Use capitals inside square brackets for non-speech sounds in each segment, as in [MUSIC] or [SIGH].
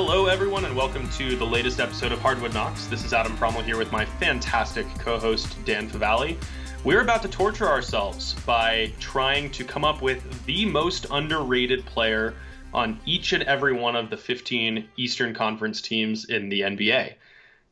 Hello, everyone, and welcome to the latest episode of Hardwood Knocks. This is Adam Fromal here with my fantastic co host, Dan Favale. We're about to torture ourselves by trying to come up with the most underrated player on each and every one of the 15 Eastern Conference teams in the NBA.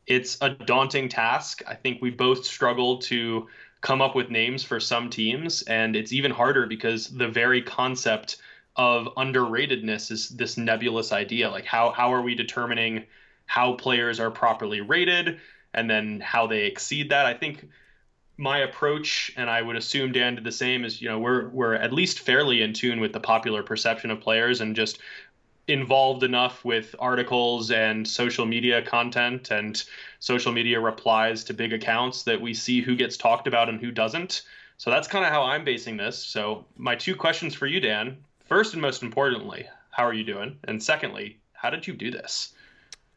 It's a daunting task. I think we both struggle to come up with names for some teams, and it's even harder because the very concept of underratedness is this nebulous idea. Like how how are we determining how players are properly rated and then how they exceed that? I think my approach, and I would assume Dan did the same, is you know we're we're at least fairly in tune with the popular perception of players and just involved enough with articles and social media content and social media replies to big accounts that we see who gets talked about and who doesn't. So that's kind of how I'm basing this. So my two questions for you, Dan. First and most importantly, how are you doing? And secondly, how did you do this?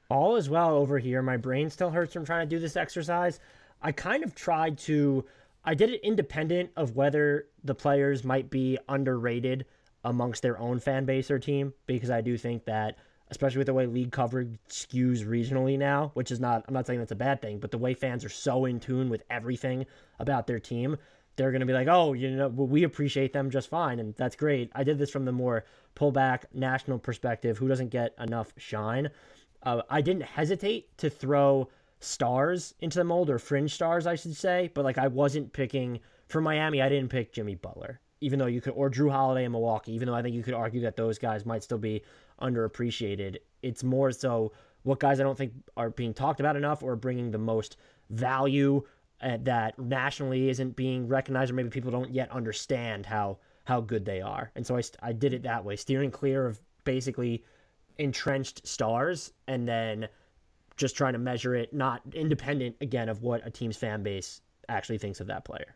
All is well over here. My brain still hurts from trying to do this exercise. I kind of tried to, I did it independent of whether the players might be underrated amongst their own fan base or team, because I do think that, especially with the way league coverage skews regionally now, which is not, I'm not saying that's a bad thing, but the way fans are so in tune with everything about their team, they're going to be like, oh, you know, we appreciate them just fine. And that's great. I did this from the more pullback national perspective, who doesn't get enough shine. Uh, I didn't hesitate to throw stars into the mold or fringe stars, I should say. But like I wasn't picking for Miami, I didn't pick Jimmy Butler, even though you could, or Jrue Holiday in Milwaukee, even though I think you could argue that those guys might still be underappreciated. It's more so what guys I don't think are being talked about enough or bringing the most value that nationally isn't being recognized, or maybe people don't yet understand how how good they are. And so I, I did it that way, steering clear of basically entrenched stars and then just trying to measure it, not independent again of what a team's fan base actually thinks of that player.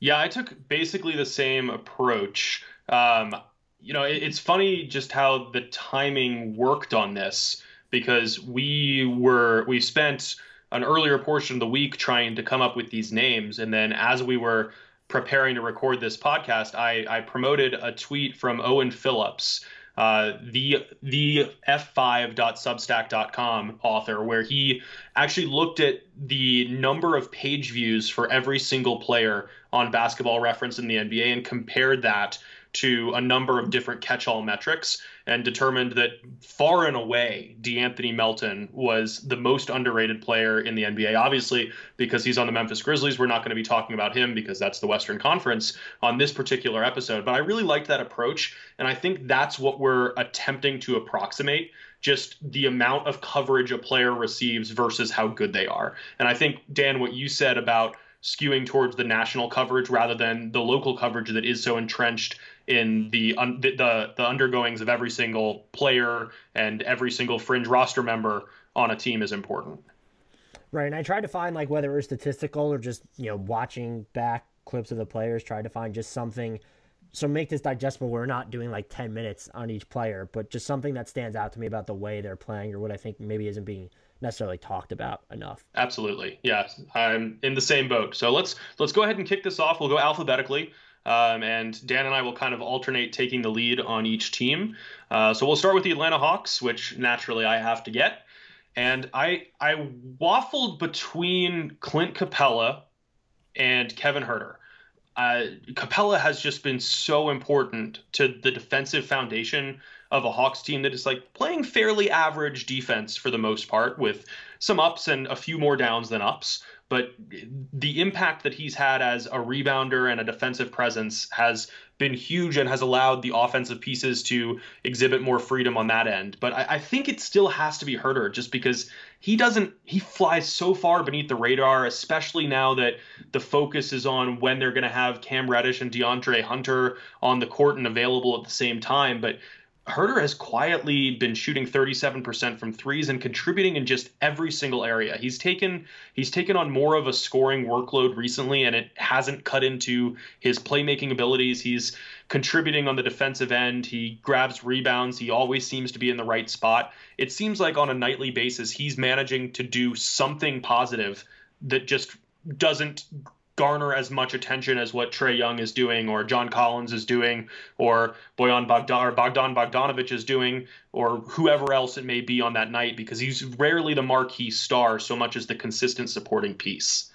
Yeah, I took basically the same approach. Um, you know, it, it's funny just how the timing worked on this because we were we spent an earlier portion of the week trying to come up with these names, and then as we were preparing to record this podcast, I, I promoted a tweet from Owen Phillips uh, the the f5.substack.com author, where he actually looked at the number of page views for every single player on Basketball Reference in the NBA and compared that to a number of different catch-all metrics and determined that far and away De'Anthony Melton was the most underrated player in the NBA. Obviously, because he's on the Memphis Grizzlies, we're not going to be talking about him because that's the Western Conference on this particular episode. But I really liked that approach, and I think that's what we're attempting to approximate just the amount of coverage a player receives versus how good they are. And I think Dan what you said about skewing towards the national coverage rather than the local coverage that is so entrenched in the un, the, the undergoings of every single player and every single fringe roster member on a team is important. Right, and I tried to find like whether it was statistical or just you know watching back clips of the players, tried to find just something so make this digestible. We're not doing like 10 minutes on each player, but just something that stands out to me about the way they're playing or what I think maybe isn't being necessarily talked about enough. Absolutely. Yeah, I'm in the same boat. So let's let's go ahead and kick this off. We'll go alphabetically. Um, and Dan and I will kind of alternate taking the lead on each team. Uh, so we'll start with the Atlanta Hawks, which naturally I have to get. And I I waffled between Clint Capela and Kevin Huerter. Uh, Capela has just been so important to the defensive foundation of a Hawks team that is like playing fairly average defense for the most part, with some ups and a few more downs than ups. But the impact that he's had as a rebounder and a defensive presence has been huge and has allowed the offensive pieces to exhibit more freedom on that end. But I, I think it still has to be Huerter just because he doesn't he flies so far beneath the radar, especially now that the focus is on when they're going to have Cam Reddish and DeAndre Hunter on the court and available at the same time. But Huerter has quietly been shooting 37% from threes and contributing in just every single area. He's taken he's taken on more of a scoring workload recently and it hasn't cut into his playmaking abilities. He's contributing on the defensive end. He grabs rebounds. He always seems to be in the right spot. It seems like on a nightly basis he's managing to do something positive that just doesn't garner as much attention as what Trae Young is doing, or John Collins is doing, or Bojan Bogdan or Bogdan Bogdanovic is doing, or whoever else it may be on that night, because he's rarely the marquee star so much as the consistent supporting piece.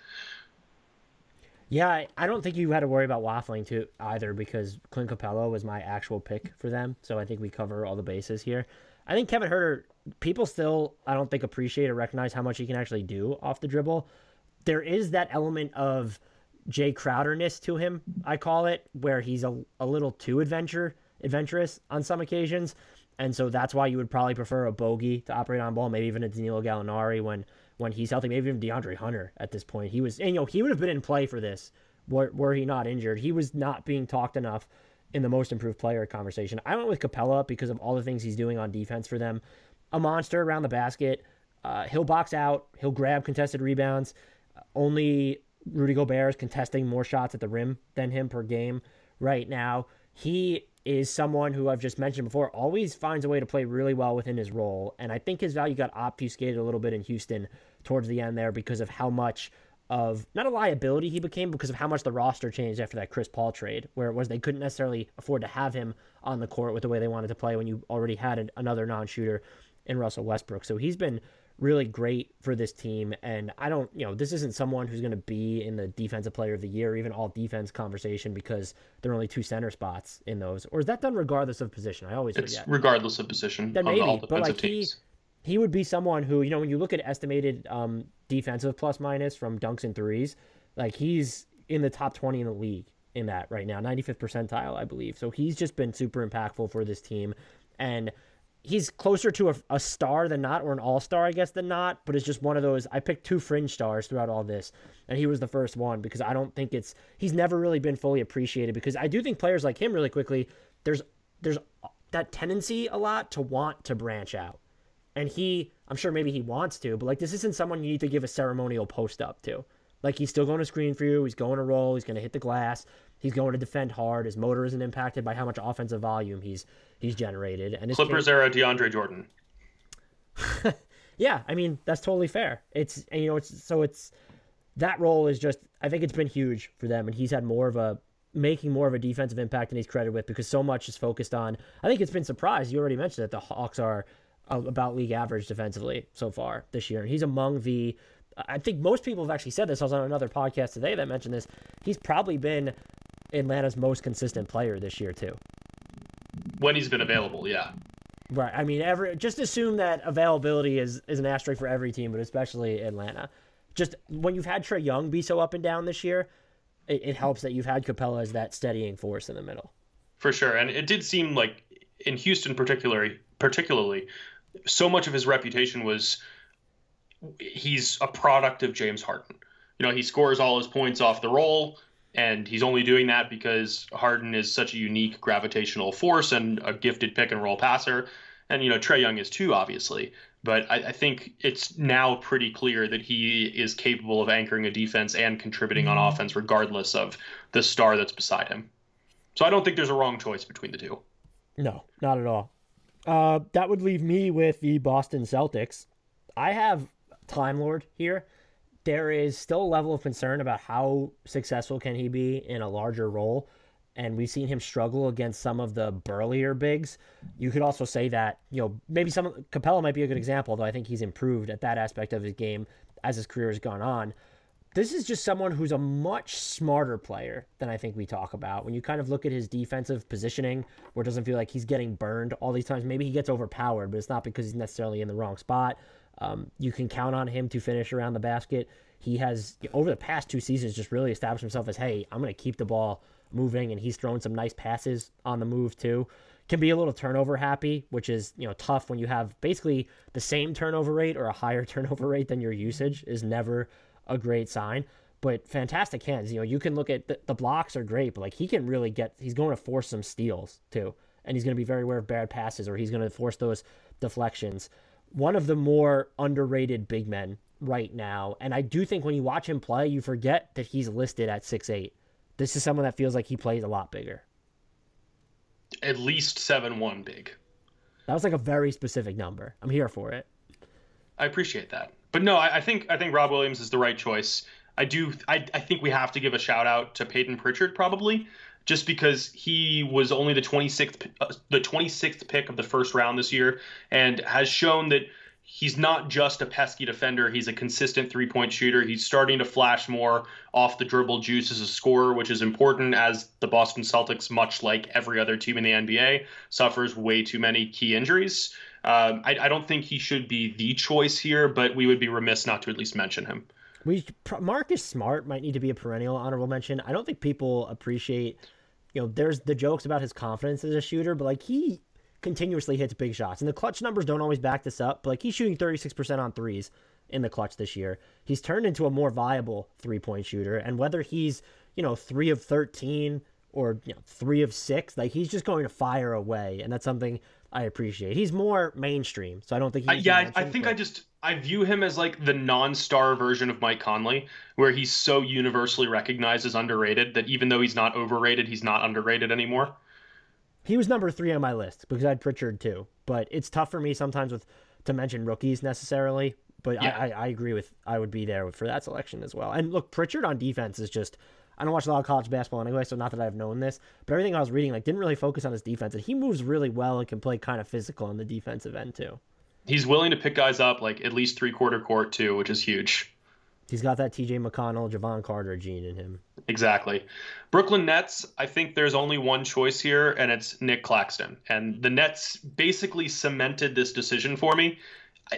Yeah, I don't think you had to worry about waffling too either because Clint Capela was my actual pick for them. So I think we cover all the bases here. I think Kevin Huerter, people still, I don't think appreciate or recognize how much he can actually do off the dribble. There is that element of Jae Crowderness to him, I call it, where he's a, a little too adventure adventurous on some occasions. And so that's why you would probably prefer a bogey to operate on ball, maybe even a Danilo Gallinari when when he's healthy, maybe even DeAndre Hunter at this point. He was and, you know, he would have been in play for this were, were he not injured. He was not being talked enough in the most improved player conversation. I went with Capela because of all the things he's doing on defense for them. A monster around the basket. Uh, he'll box out. He'll grab contested rebounds. Only Rudy Gobert is contesting more shots at the rim than him per game right now. He is someone who I've just mentioned before, always finds a way to play really well within his role. And I think his value got obfuscated a little bit in Houston towards the end there because of how much of not a liability he became because of how much the roster changed after that Chris Paul trade, where it was they couldn't necessarily afford to have him on the court with the way they wanted to play when you already had another non shooter in Russell Westbrook. So he's been really great for this team. And I don't, you know, this isn't someone who's going to be in the defensive player of the year, even all defense conversation, because there are only two center spots in those. Or is that done regardless of position? I always it's forget. regardless of position. Then maybe, but like teams. he, he would be someone who, you know, when you look at estimated um, defensive plus minus from dunks and threes, like he's in the top 20 in the league in that right now, 95th percentile, I believe. So he's just been super impactful for this team. And he's closer to a, a, star than not, or an all star, I guess, than not. But it's just one of those. I picked two fringe stars throughout all this, and he was the first one because I don't think it's he's never really been fully appreciated. Because I do think players like him, really quickly, there's there's that tendency a lot to want to branch out, and he, I'm sure maybe he wants to, but like this isn't someone you need to give a ceremonial post up to. Like he's still going to screen for you. He's going to roll. He's going to hit the glass. He's going to defend hard. His motor isn't impacted by how much offensive volume he's he's generated. And Clippers era DeAndre Jordan. [LAUGHS] yeah, I mean that's totally fair. It's and, you know it's so it's that role is just I think it's been huge for them, and he's had more of a making more of a defensive impact than he's credited with because so much is focused on. I think it's been surprised. You already mentioned that the Hawks are uh, about league average defensively so far this year, and he's among the I think most people have actually said this. I was on another podcast today that mentioned this. He's probably been Atlanta's most consistent player this year too. When he's been available, yeah. Right. I mean, every just assume that availability is is an asterisk for every team, but especially Atlanta. Just when you've had Trae Young be so up and down this year, it, it helps that you've had Capela as that steadying force in the middle. For sure, and it did seem like in Houston, particularly, particularly, so much of his reputation was he's a product of James Harden. You know, he scores all his points off the roll, and he's only doing that because Harden is such a unique gravitational force and a gifted pick and roll passer. And, you know, Trae Young is too, obviously. But I, I, think it's now pretty clear that he is capable of anchoring a defense and contributing on mm-hmm. offense, regardless of the star that's beside him. So I don't think there's a wrong choice between the two. No, not at all. Uh, that would leave me with the Boston Celtics. I have Time Lord here. There is still a level of concern about how successful can he be in a larger role, and we've seen him struggle against some of the burlier bigs. You could also say that you know maybe some Capela might be a good example, though I think he's improved at that aspect of his game as his career has gone on this is just someone who's a much smarter player than I think we talk about. When you kind of look at his defensive positioning, where it doesn't feel like he's getting burned all these times, maybe he gets overpowered, but it's not because he's necessarily in the wrong spot. Um, you can count on him to finish around the basket. He has, over the past two seasons, just really established himself as, hey, I'm going to keep the ball moving, and he's thrown some nice passes on the move, too. Can be a little turnover happy, which is you know tough when you have basically the same turnover rate or a higher [LAUGHS] turnover rate than your usage is never a great sign. But fantastic hands. You know, you can look at the, the blocks are great, but like he can really get. He's going to force some steals too, and he's going to be very aware of bad passes, or he's going to force those deflections. One of the more underrated big men right now, and I do think when you watch him play, you forget that he's listed at six eight. This is someone that feels like he plays a lot bigger. At least seven one big. That was like a very specific number. I'm here for it. I appreciate that but no, I, I, think I think Rob Williams is the right choice. I do. I, I think we have to give a shout out to Peyton Pritchard probably, just because he was only the 26th uh, the 26th pick of the first round this year, and has shown that he's not just a pesky defender. He's a consistent three point shooter. He's starting to flash more off the dribble juice as a scorer, which is important as the Boston Celtics, much like every other team in the NBA, suffers way too many key injuries. Um, I, I, don't think he should be the choice here, but we would be remiss not to at least mention him. We Marcus Smart might need to be a perennial honorable mention. I don't think people appreciate, you know, there's the jokes about his confidence as a shooter, but like he continuously hits big shots, and the clutch numbers don't always back this up. But like he's shooting 36% on threes in the clutch this year. He's turned into a more viable three point shooter, and whether he's you know three of 13 or you know, three of six, like he's just going to fire away, and that's something I appreciate. He's more mainstream, so I don't think. He's yeah, I think but... I just I view him as like the non-star version of Mike Conley, where he's so universally recognized as underrated that even though he's not overrated, he's not underrated anymore. He was number three on my list because I had Pritchard too, but it's tough for me sometimes with to mention rookies necessarily. But yeah. I, I, I agree with I would be there for that selection as well. And look, Pritchard on defense is just I don't watch a lot of college basketball anyway, so not that I've known this, but everything I was reading like didn't really focus on his defense, and he moves really well and can play kind of physical on the defensive end too. He's willing to pick guys up like at least three quarter court too, which is huge. He's got that T.J. McConnell, Jevon Carter gene in him. Exactly. Brooklyn Nets. I think there's only one choice here, and it's Nick Claxton. And the Nets basically cemented this decision for me.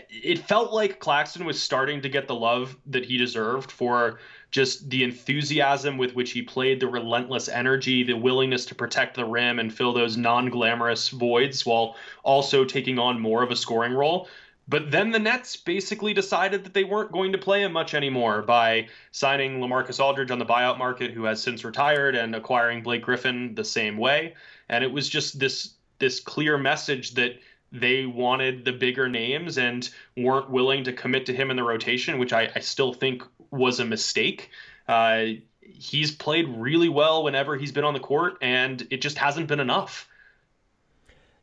It felt like Claxton was starting to get the love that he deserved for just the enthusiasm with which he played, the relentless energy, the willingness to protect the rim and fill those non glamorous voids while also taking on more of a scoring role. But then the Nets basically decided that they weren't going to play him much anymore by signing Lamarcus Aldridge on the buyout market, who has since retired, and acquiring Blake Griffin the same way. And it was just this this clear message that they wanted the bigger names and weren't willing to commit to him in the rotation, which I, I still think was a mistake. Uh, he's played really well whenever he's been on the court, and it just hasn't been enough.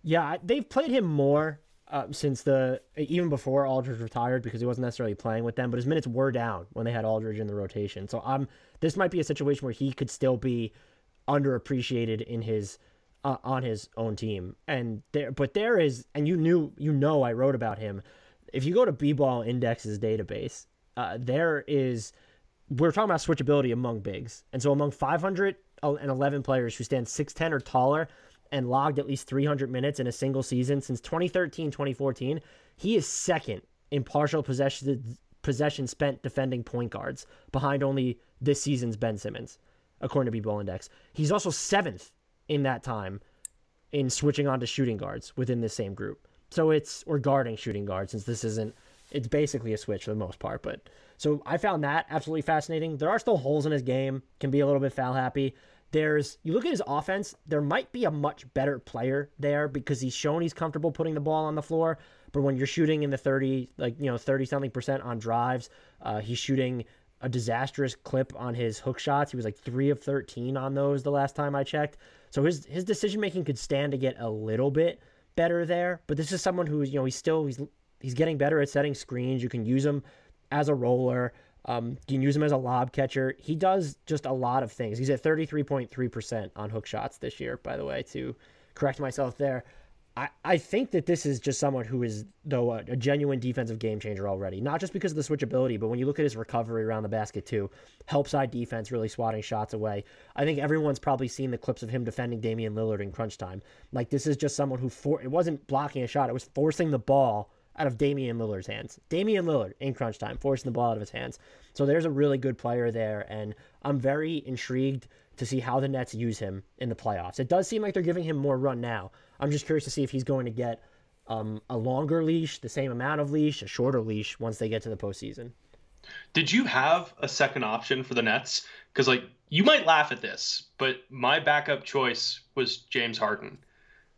Yeah, they've played him more uh, since the even before Aldridge retired because he wasn't necessarily playing with them, but his minutes were down when they had Aldridge in the rotation. So um, this might be a situation where he could still be underappreciated in his uh, on his own team. And there, but there is, and you knew, you know, I wrote about him. If you go to B-Ball Index's database, uh, there is we're talking about switchability among bigs, and so among 511 players who stand 6'10 or taller and logged at least 300 minutes in a single season since 2013 2014, he is second in partial possession possession spent defending point guards, behind only this season's Ben Simmons, according to B-Ball Index. He's also seventh in that time in switching on to shooting guards within this same group. So it's or guarding shooting guards since this isn't it's basically a switch for the most part. But so I found that absolutely fascinating. There are still holes in his game, can be a little bit foul happy. There's you look at his offense, there might be a much better player there because he's shown he's comfortable putting the ball on the floor. But when you're shooting in the 30, like, you know, 30 something percent on drives, uh, he's shooting a disastrous clip on his hook shots. He was like three of 13 on those the last time I checked. So his his decision making could stand to get a little bit better there. But this is someone who you know he's still he's he's getting better at setting screens. You can use him as a roller. Um, you can use him as a lob catcher. He does just a lot of things. He's at 33.3% on hook shots this year, by the way, to correct myself there. I, I think that this is just someone who is, though, a, a, genuine defensive game changer already. Not just because of the switchability, but when you look at his recovery around the basket, too, help side defense, really swatting shots away. I think everyone's probably seen the clips of him defending Damian Lillard in crunch time. Like, this is just someone who, for, it wasn't blocking a shot, it was forcing the ball out of Damian Lillard's hands. Damian Lillard in crunch time, forcing the ball out of his hands. So there's a really good player there, and I'm very intrigued to see how the Nets use him in the playoffs. It does seem like they're giving him more run now. I'm just curious to see if he's going to get um, a longer leash, the same amount of leash, a shorter leash once they get to the postseason. Did you have a second option for the Nets? Because like you might laugh at this, but my backup choice was James Harden.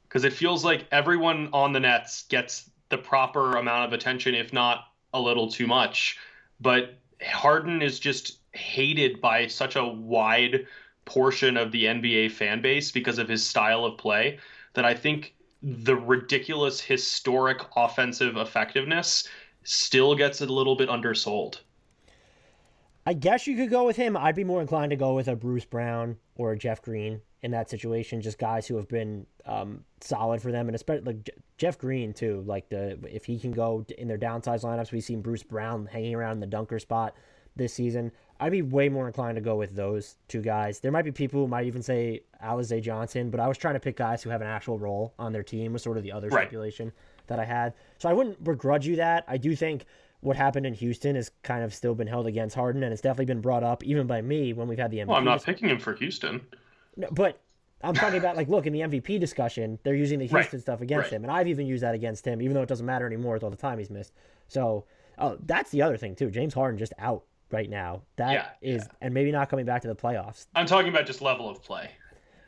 Because it feels like everyone on the Nets gets the proper amount of attention, if not a little too much. But Harden is just hated by such a wide portion of the NBA fan base because of his style of play that I think the ridiculous historic offensive effectiveness still gets a little bit undersold. I guess you could go with him. I'd be more inclined to go with a Bruce Brown or a Jeff Green in that situation. Just guys who have been um, solid for them, and especially like Jeff Green too. Like the if he can go in their downsized lineups, we've seen Bruce Brown hanging around in the dunker spot this season. I'd be way more inclined to go with those two guys. There might be people who might even say Alize Johnson, but I was trying to pick guys who have an actual role on their team was sort of the other right. stipulation that I had. So I wouldn't begrudge you that. I do think what happened in Houston has kind of still been held against Harden, and it's definitely been brought up even by me when we've had the MVP. Well, I'm not picking him for Houston. No, but I'm talking about like, look, in the MVP discussion, they're using the Houston right. stuff against right. him, and I've even used that against him, even though it doesn't matter anymore with all the time he's missed. So, oh, that's the other thing too. James Harden just out right now. That yeah, is, yeah. and maybe not coming back to the playoffs. I'm talking about just level of play.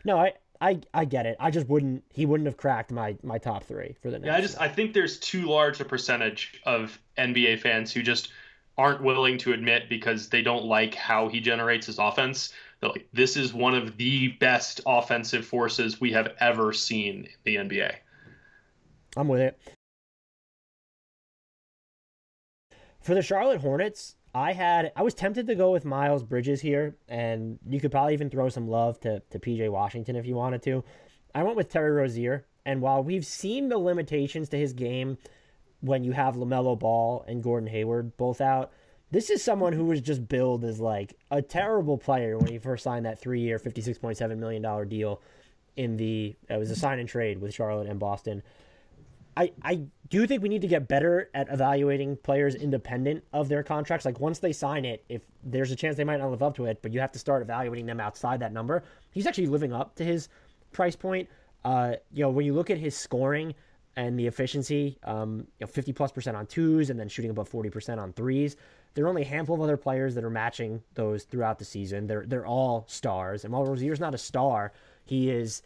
No, I, I, I get it. I just wouldn't. He wouldn't have cracked my my top three for the Nets. Yeah, I just I think there's too large a percentage of NBA fans who just aren't willing to admit because they don't like how he generates his offense. They're like, this is one of the best offensive forces we have ever seen in the NBA. I'm with it. For the Charlotte Hornets, I had I was tempted to go with Miles Bridges here, and you could probably even throw some love to, to PJ Washington if you wanted to. I went with Terry Rozier, and while we've seen the limitations to his game when you have LaMelo Ball and Gordon Hayward both out. This is someone who was just billed as like a terrible player when he first signed that three year, $56.7 million deal in the, it was a sign and trade with Charlotte and Boston. I, I do think we need to get better at evaluating players independent of their contracts. Like once they sign it, if there's a chance they might not live up to it, but you have to start evaluating them outside that number. He's actually living up to his price point. Uh, you know, when you look at his scoring, and the efficiency, um, you know, 50 plus percent on twos and then shooting above 40% on threes. There are only a handful of other players that are matching those throughout the season. They're, they're all stars. And while Rozier's not a star, he is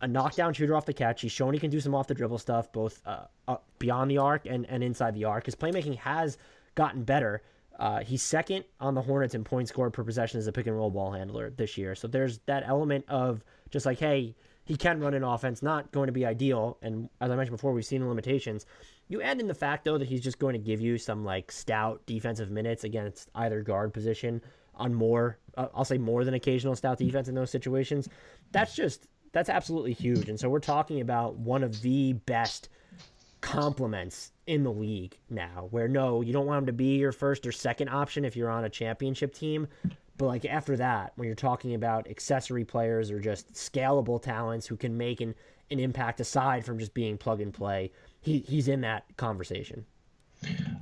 a knockdown shooter off the catch. He's shown he can do some off the dribble stuff, both uh, beyond the arc and, and inside the arc. His playmaking has gotten better. Uh, he's second on the Hornets in points scored per possession as a pick and roll ball handler this year. So there's that element of just like, hey, he can run an offense, not going to be ideal. And as I mentioned before, we've seen the limitations. You add in the fact, though, that he's just going to give you some like stout defensive minutes against either guard position on more, uh, I'll say more than occasional stout defense in those situations. That's just, that's absolutely huge. And so we're talking about one of the best complements in the league now, where no, you don't want him to be your first or second option if you're on a championship team, but like after that, when you're talking about accessory players or just scalable talents who can make an, an impact aside from just being plug and play, he, he's in that conversation.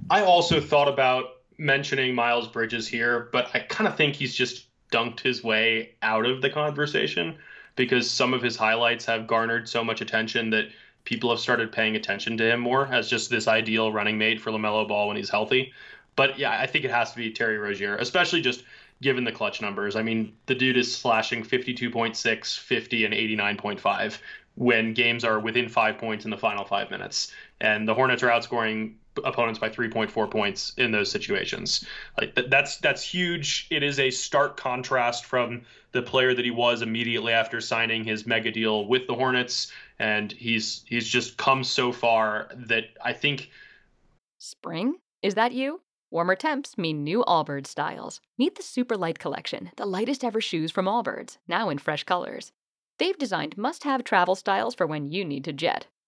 I also thought about mentioning Miles Bridges here, but I kind of think he's just dunked his way out of the conversation because some of his highlights have garnered so much attention that people have started paying attention to him more as just this ideal running mate for LaMelo Ball when he's healthy. But yeah, I think it has to be Terry Rozier, especially just given the clutch numbers. I mean, the dude is slashing 52.6, 50, and 89.5 when games are within five points in the final five minutes. And the Hornets are outscoring opponents by 3.4 points in those situations. Like th- that's that's huge. It is a stark contrast from the player that he was immediately after signing his mega deal with the Hornets, and he's he's just come so far that I think. Spring, is that you? Warmer temps mean new Allbirds styles. Meet the Super Light Collection, the lightest ever shoes from Allbirds, now in fresh colors. They've designed must have travel styles for when you need to jet.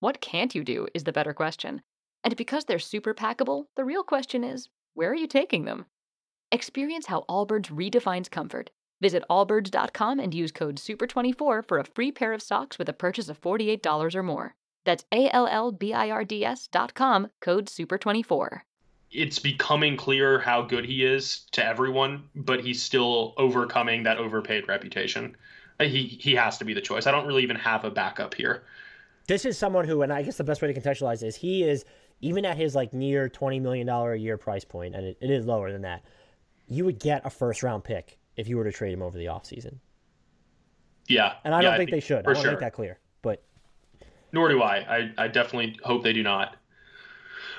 What can't you do is the better question. And because they're super packable, the real question is where are you taking them? Experience how Allbirds redefines comfort. Visit allbirds.com and use code SUPER24 for a free pair of socks with a purchase of $48 or more. That's A L L B I R D S dot com, code SUPER24. It's becoming clear how good he is to everyone, but he's still overcoming that overpaid reputation. He he has to be the choice. I don't really even have a backup here. This is someone who, and I guess the best way to contextualize is he is even at his like near twenty million dollar a year price point, and it, it is lower than that. You would get a first round pick if you were to trade him over the offseason. Yeah, and I yeah, don't think, they should. I want to sure. make that clear. But nor do I. I, I definitely hope they do not.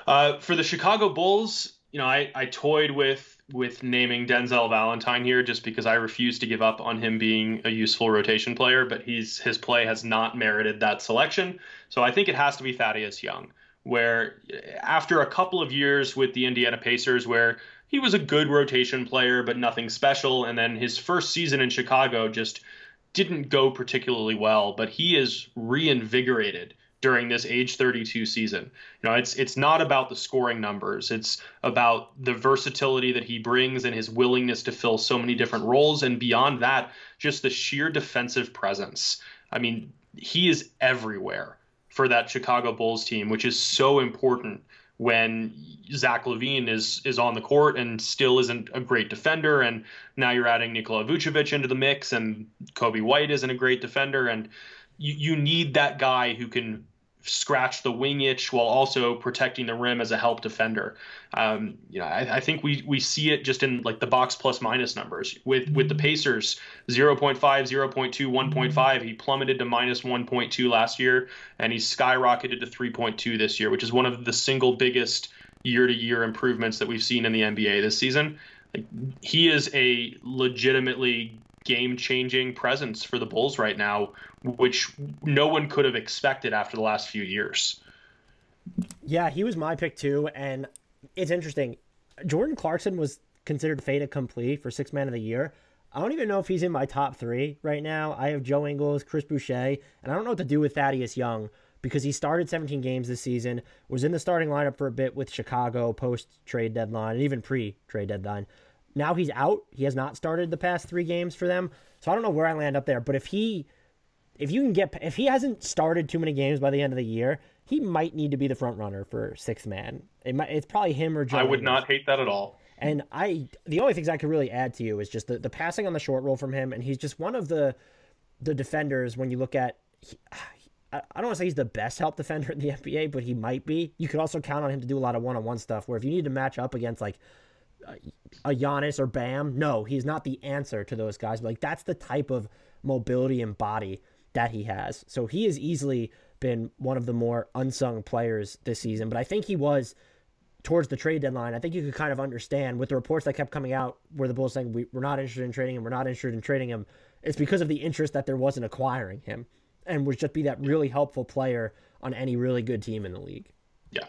Uh, for the Chicago Bulls, you know, I, I toyed with with naming Denzel Valentine here just because I refuse to give up on him being a useful rotation player, but he's his play has not merited that selection. So I think it has to be Thaddeus Young, where eh, after a couple of years with the Indiana Pacers where he was a good rotation player but nothing special and then his first season in Chicago just didn't go particularly well, but he is reinvigorated during this age 32 season. You know, it's it's not about the scoring numbers. It's about the versatility that he brings and his willingness to fill so many different roles and beyond that, just the sheer defensive presence. I mean, he is everywhere for that Chicago Bulls team, which is so important when Zach LaVine is is on the court and still isn't a great defender, and now you're adding Nikola Vucevic into the mix, and Coby White isn't a great defender, and you, you need that guy who can scratch the wing itch while also protecting the rim as a help defender. Um, you know, I, I, think we we see it just in like the box plus minus numbers with with the Pacers 0.5, 0.2, 1.5. He plummeted to minus 1.2 last year, and he skyrocketed to 3.2 this year, which is one of the single biggest year to year improvements that we've seen in the NBA this season. Like, he is a legitimately game changing presence for the Bulls right now, which no one could have expected after the last few years. Yeah, he was my pick too. And it's interesting. Jordan Clarkson was considered fait accompli for six man of the year. I don't even know if he's in my top three right now. I have Joe Ingles, Chris Boucher, and I don't know what to do with Thaddeus Young because he started 17 games this season, was in the starting lineup for a bit with Chicago post trade deadline and even pre trade deadline. Now he's out. He has not started the past three games for them. So I don't know where I land up there. But if he, if you can get, if he hasn't started too many games by the end of the year, he might need to be the front runner for sixth man. It might, it's probably him or Joe. I would not hate that at all. And I, the only things I could really add to you is just the, the passing on the short roll from him, and he's just one of the, the defenders when you look at. He, I don't want to say he's the best help defender in the [LAUGHS] NBA, but he might be. You could also count on him to do a lot of one-on-one stuff. Where if you need to match up against like a Giannis or Bam. No, he's not the answer to those guys. But like that's the type of mobility and body that he has. So he has easily been one of the more unsung players this season. But I think he was towards the trade deadline. I think you could kind of understand with the reports that kept coming out where the Bulls saying we, we're not interested in trading him, we're not interested in trading him. It's because of the interest that there wasn't acquiring him, and would just be that really helpful player on any really good team in the league. Yeah,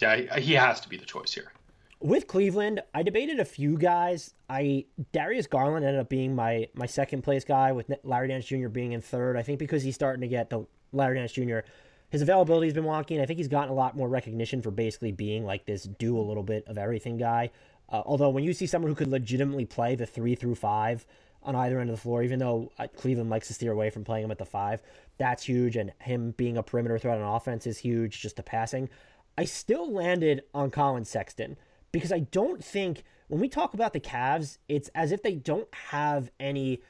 yeah, he has to be the choice here with Cleveland, I debated a few guys. I Darius Garland ended up being my my second place guy, with Larry Nance Jr. being in third. I think because he's starting to get the Larry Nance Jr. His availability has been wonky, I think he's gotten a lot more recognition for basically being like this do a little bit of everything guy. Uh, although when you see someone who could legitimately play the three through five on either end of the floor, even though uh, Cleveland likes to steer away from playing him at the five, that's huge. And him being a perimeter threat on offense is huge. Just the passing. I still landed on Collin Sexton because I don't think when we talk about the Cavs, it's as if they don't have any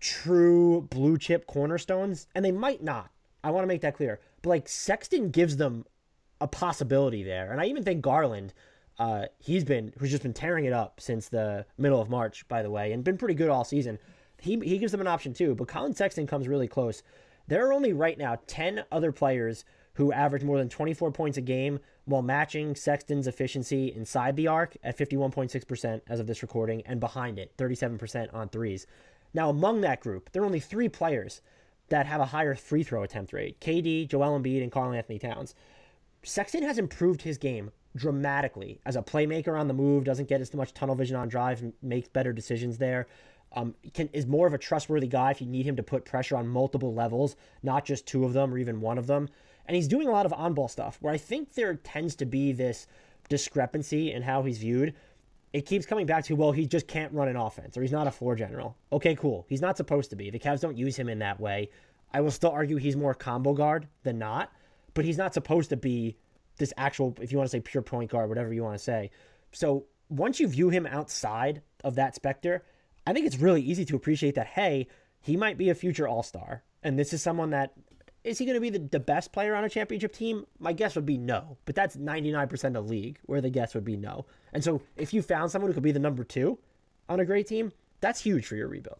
true blue chip cornerstones, and they might not. I want to make that clear. But like Sexton gives them a possibility there. And I even think Garland, uh, he's been who's just been tearing it up since the middle of March, by the way, and been pretty good all season. He he gives them an option too. But Collin Sexton comes really close. There are only right now ten other players who average more than 24 points a game while matching Sexton's efficiency inside the arc at 51.6% as of this recording and behind it, 37% on threes. Now, among that group, there are only three players that have a higher free throw attempt rate KD, Joel Embiid, and Karl-Anthony Towns. Sexton has improved his game dramatically as a playmaker on the move, doesn't get as much tunnel vision on drive, makes better decisions there. Um, can is more of a trustworthy guy if you need him to put pressure on multiple levels, not just two of them or even one of them. And he's doing a lot of on ball stuff where I think there tends to be this discrepancy in how he's viewed. It keeps coming back to, well, he just can't run an offense or he's not a floor general. Okay, cool. He's not supposed to be. The Cavs don't use him in that way. I will still argue he's more combo guard than not, but he's not supposed to be this actual, if you want to say pure point guard, whatever you want to say. So once you view him outside of that specter, I think it's really easy to appreciate that, hey, he might be a future all star. And this is someone that is he going to be the, the best player on a championship team? My guess would be no, but that's 99% of league where the guess would be no. And so if you found someone who could be the number two on a great team, that's huge for your rebuild.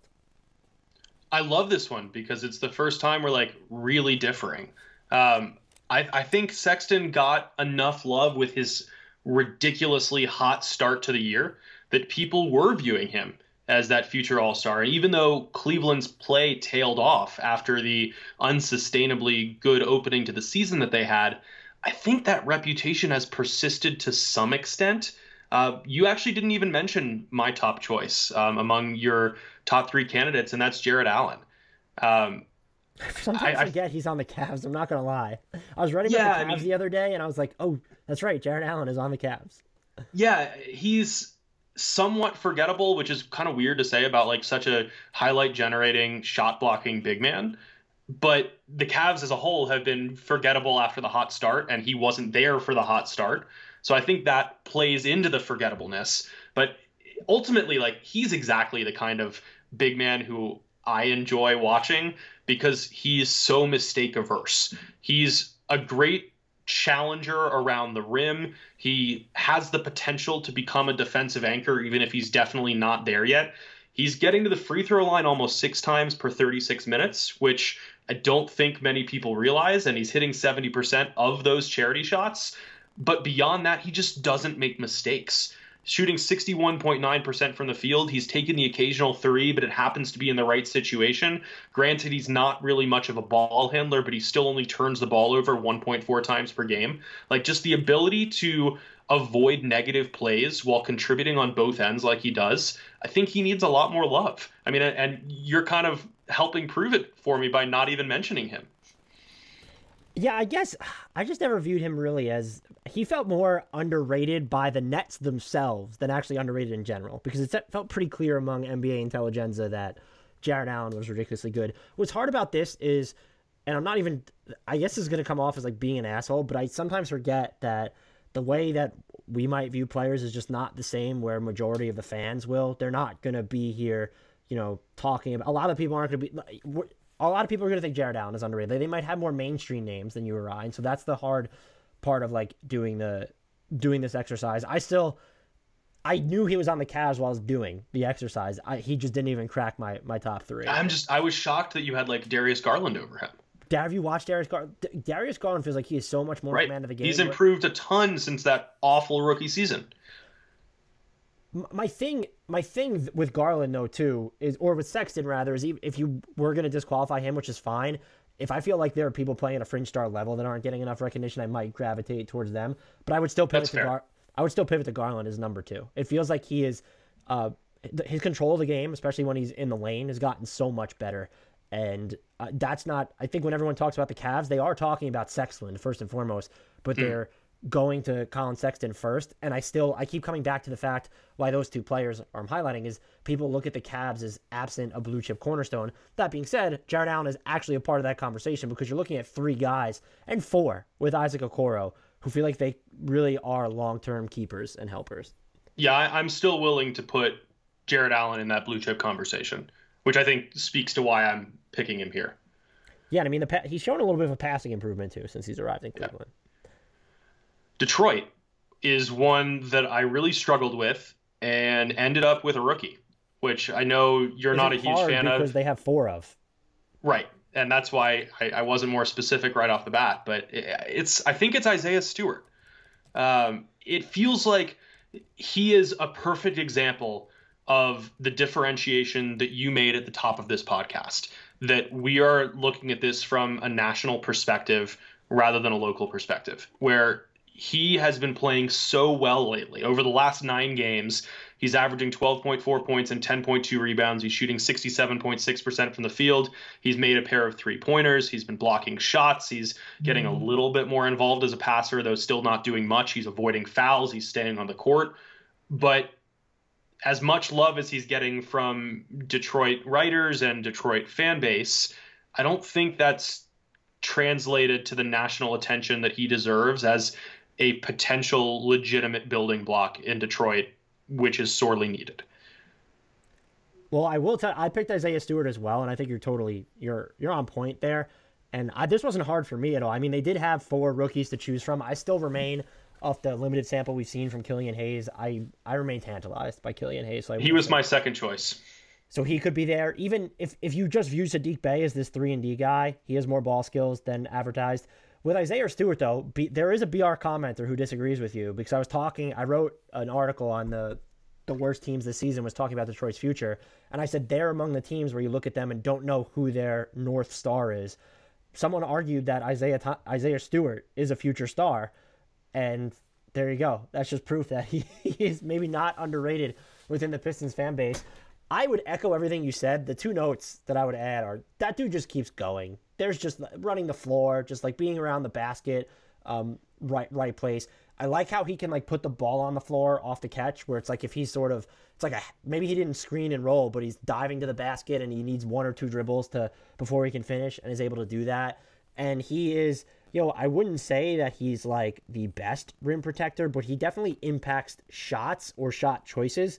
I love this one because it's the first time we're like really differing. Um, I, I think Sexton got enough love with his ridiculously hot start to the year that people were viewing him as that future All Star. And even though Cleveland's play tailed off after the unsustainably good opening to the season that they had, I think that reputation has persisted to some extent. Uh, you actually didn't even mention my top choice um, among your top three candidates, and that's Jarrett Allen. Um, Sometimes I, I, forget he's on the Cavs. I'm not gonna lie. I was writing yeah, about the Cavs I mean, the other day, and I was like, "Oh, that's right, Jarrett Allen is on the Cavs." Yeah, he's somewhat forgettable, which is kind of weird to say about like such a highlight generating, shot blocking big man. But the Cavs as a whole have been forgettable after the hot start, and he wasn't there for the hot start. So I think that plays into the forgettableness. But ultimately, like he's exactly the kind of big man who I enjoy watching because he's so mistake averse. He's a great challenger around the rim. He has the potential to become a defensive anchor, even if he's definitely not there yet. He's getting to the free throw line almost six times per 36 minutes, which I don't think many people realize. And he's hitting 70% of those charity shots. But beyond that, he just doesn't make mistakes shooting 61.9% from the field. He's taken the occasional three, but it happens to be in the right situation. Granted, he's not really much of a ball handler, but he still only turns the ball over 1.4 times per game. Like, just the ability to avoid negative plays while contributing on both ends like he does, I think he needs a lot more love. I mean, and you're kind of helping prove it for me by not even mentioning him. Yeah, I guess I just never viewed him really as he felt more underrated by the Nets themselves than actually underrated in general because it felt pretty clear among NBA intelligenza that Jarrett Allen was ridiculously good. What's hard about this is, and I'm not even, I guess this is going to come off as like being an asshole, but I sometimes forget that the way that we might view players is just not the same where majority of the fans will. They're not going to be here, you know, talking about, a lot of people aren't going to be, a lot of people are going to think Jarrett Allen is underrated. They, they might have more mainstream names than you or I, and so that's the hard part of like doing the doing this exercise. I still I knew he was on the Cavs while I was doing the exercise. I, he just didn't even crack my my top three. I'm just I was shocked that you had like Darius Garland over him. Have you watched Darius Garland? Darius Garland feels like he is so much more right. man of the game. He's improved a ton since that awful rookie season my thing my thing with Garland though too is or with Sexton rather is if you were going to disqualify him which is fine if I feel like there are people playing at a fringe star level that aren't getting enough recognition I might gravitate towards them. But I would still pivot That's to Gar- I would still pivot to Garland as number 2 it feels like he is uh, his control of the game especially when he's in the lane has gotten so much better. And uh, that's not I think when everyone talks about the Cavs they are talking about Sexton first and foremost but mm. they're going to Collin Sexton first. And I still I keep coming back to the fact why those two players I'm highlighting is people look at the Cavs as absent a blue chip cornerstone. That being said, Jarrett Allen is actually a part of that conversation because you're looking at three guys and four with Isaac Okoro who feel like they really are long term keepers and helpers. Yeah, I'm still willing to put Jarrett Allen in that blue chip conversation, which I think speaks to why I'm picking him here. Yeah, I mean, the he's shown a little bit of a passing improvement too since he's arrived in Cleveland. Yeah. Detroit is one that I really struggled with and ended up with a rookie, which I know you're is not a huge fan because of. Because they have four of. Right. And that's why I, I, wasn't more specific right off the bat. But it's I think it's Isaiah Stewart. Um, it feels like he is a perfect example of the differentiation that you made at the top of this podcast. That we are looking at this from a national perspective rather than a local perspective, where he has been playing so well lately. Over the last nine games, he's averaging 12.4 points and 10.2 rebounds. He's shooting 67.6% from the field. He's made a pair of three pointers. He's been blocking shots. He's getting a mm-hmm. little bit more involved as a passer, though still not doing much. He's avoiding fouls. He's staying on the court. But as much love as he's getting from Detroit writers and Detroit fan base, I don't think that's translated to the national attention that he deserves as a potential legitimate building block in Detroit, which is sorely needed. Well, I will tell. I picked Isaiah Stewart as well, and I think you're totally you're you're on point there. And I, this wasn't hard for me at all. I mean, they did have four rookies to choose from. I still remain off the limited sample we've seen from Killian Hayes. I I remain tantalized by Killian Hayes. So he was my second choice. So he could be there. Even if if you just view Saddiq Bey as this three and D guy, he has more ball skills than advertised. With Isaiah Stewart, though, B, there is a BR commenter who disagrees with you because I was talking. I wrote an article on the the worst teams this season was talking about Detroit's future, and I said they're among the teams where you look at them and don't know who their north star is. Someone argued that Isaiah Isaiah Stewart is a future star, and there you go. That's just proof that he, [LAUGHS] he is maybe not underrated within the Pistons fan base. I would echo everything you said. The two notes that I would add are that dude just keeps going there's just running the floor, just like being around the basket, um, right right place. I like how he can like put the ball on the floor off the catch, where it's like if he's sort of it's like a maybe he didn't screen and roll, but he's diving to the basket and he needs one or two dribbles to before he can finish, and is able to do that. And he is, you know, I wouldn't say that he's like the best rim protector, but he definitely impacts shots or shot choices.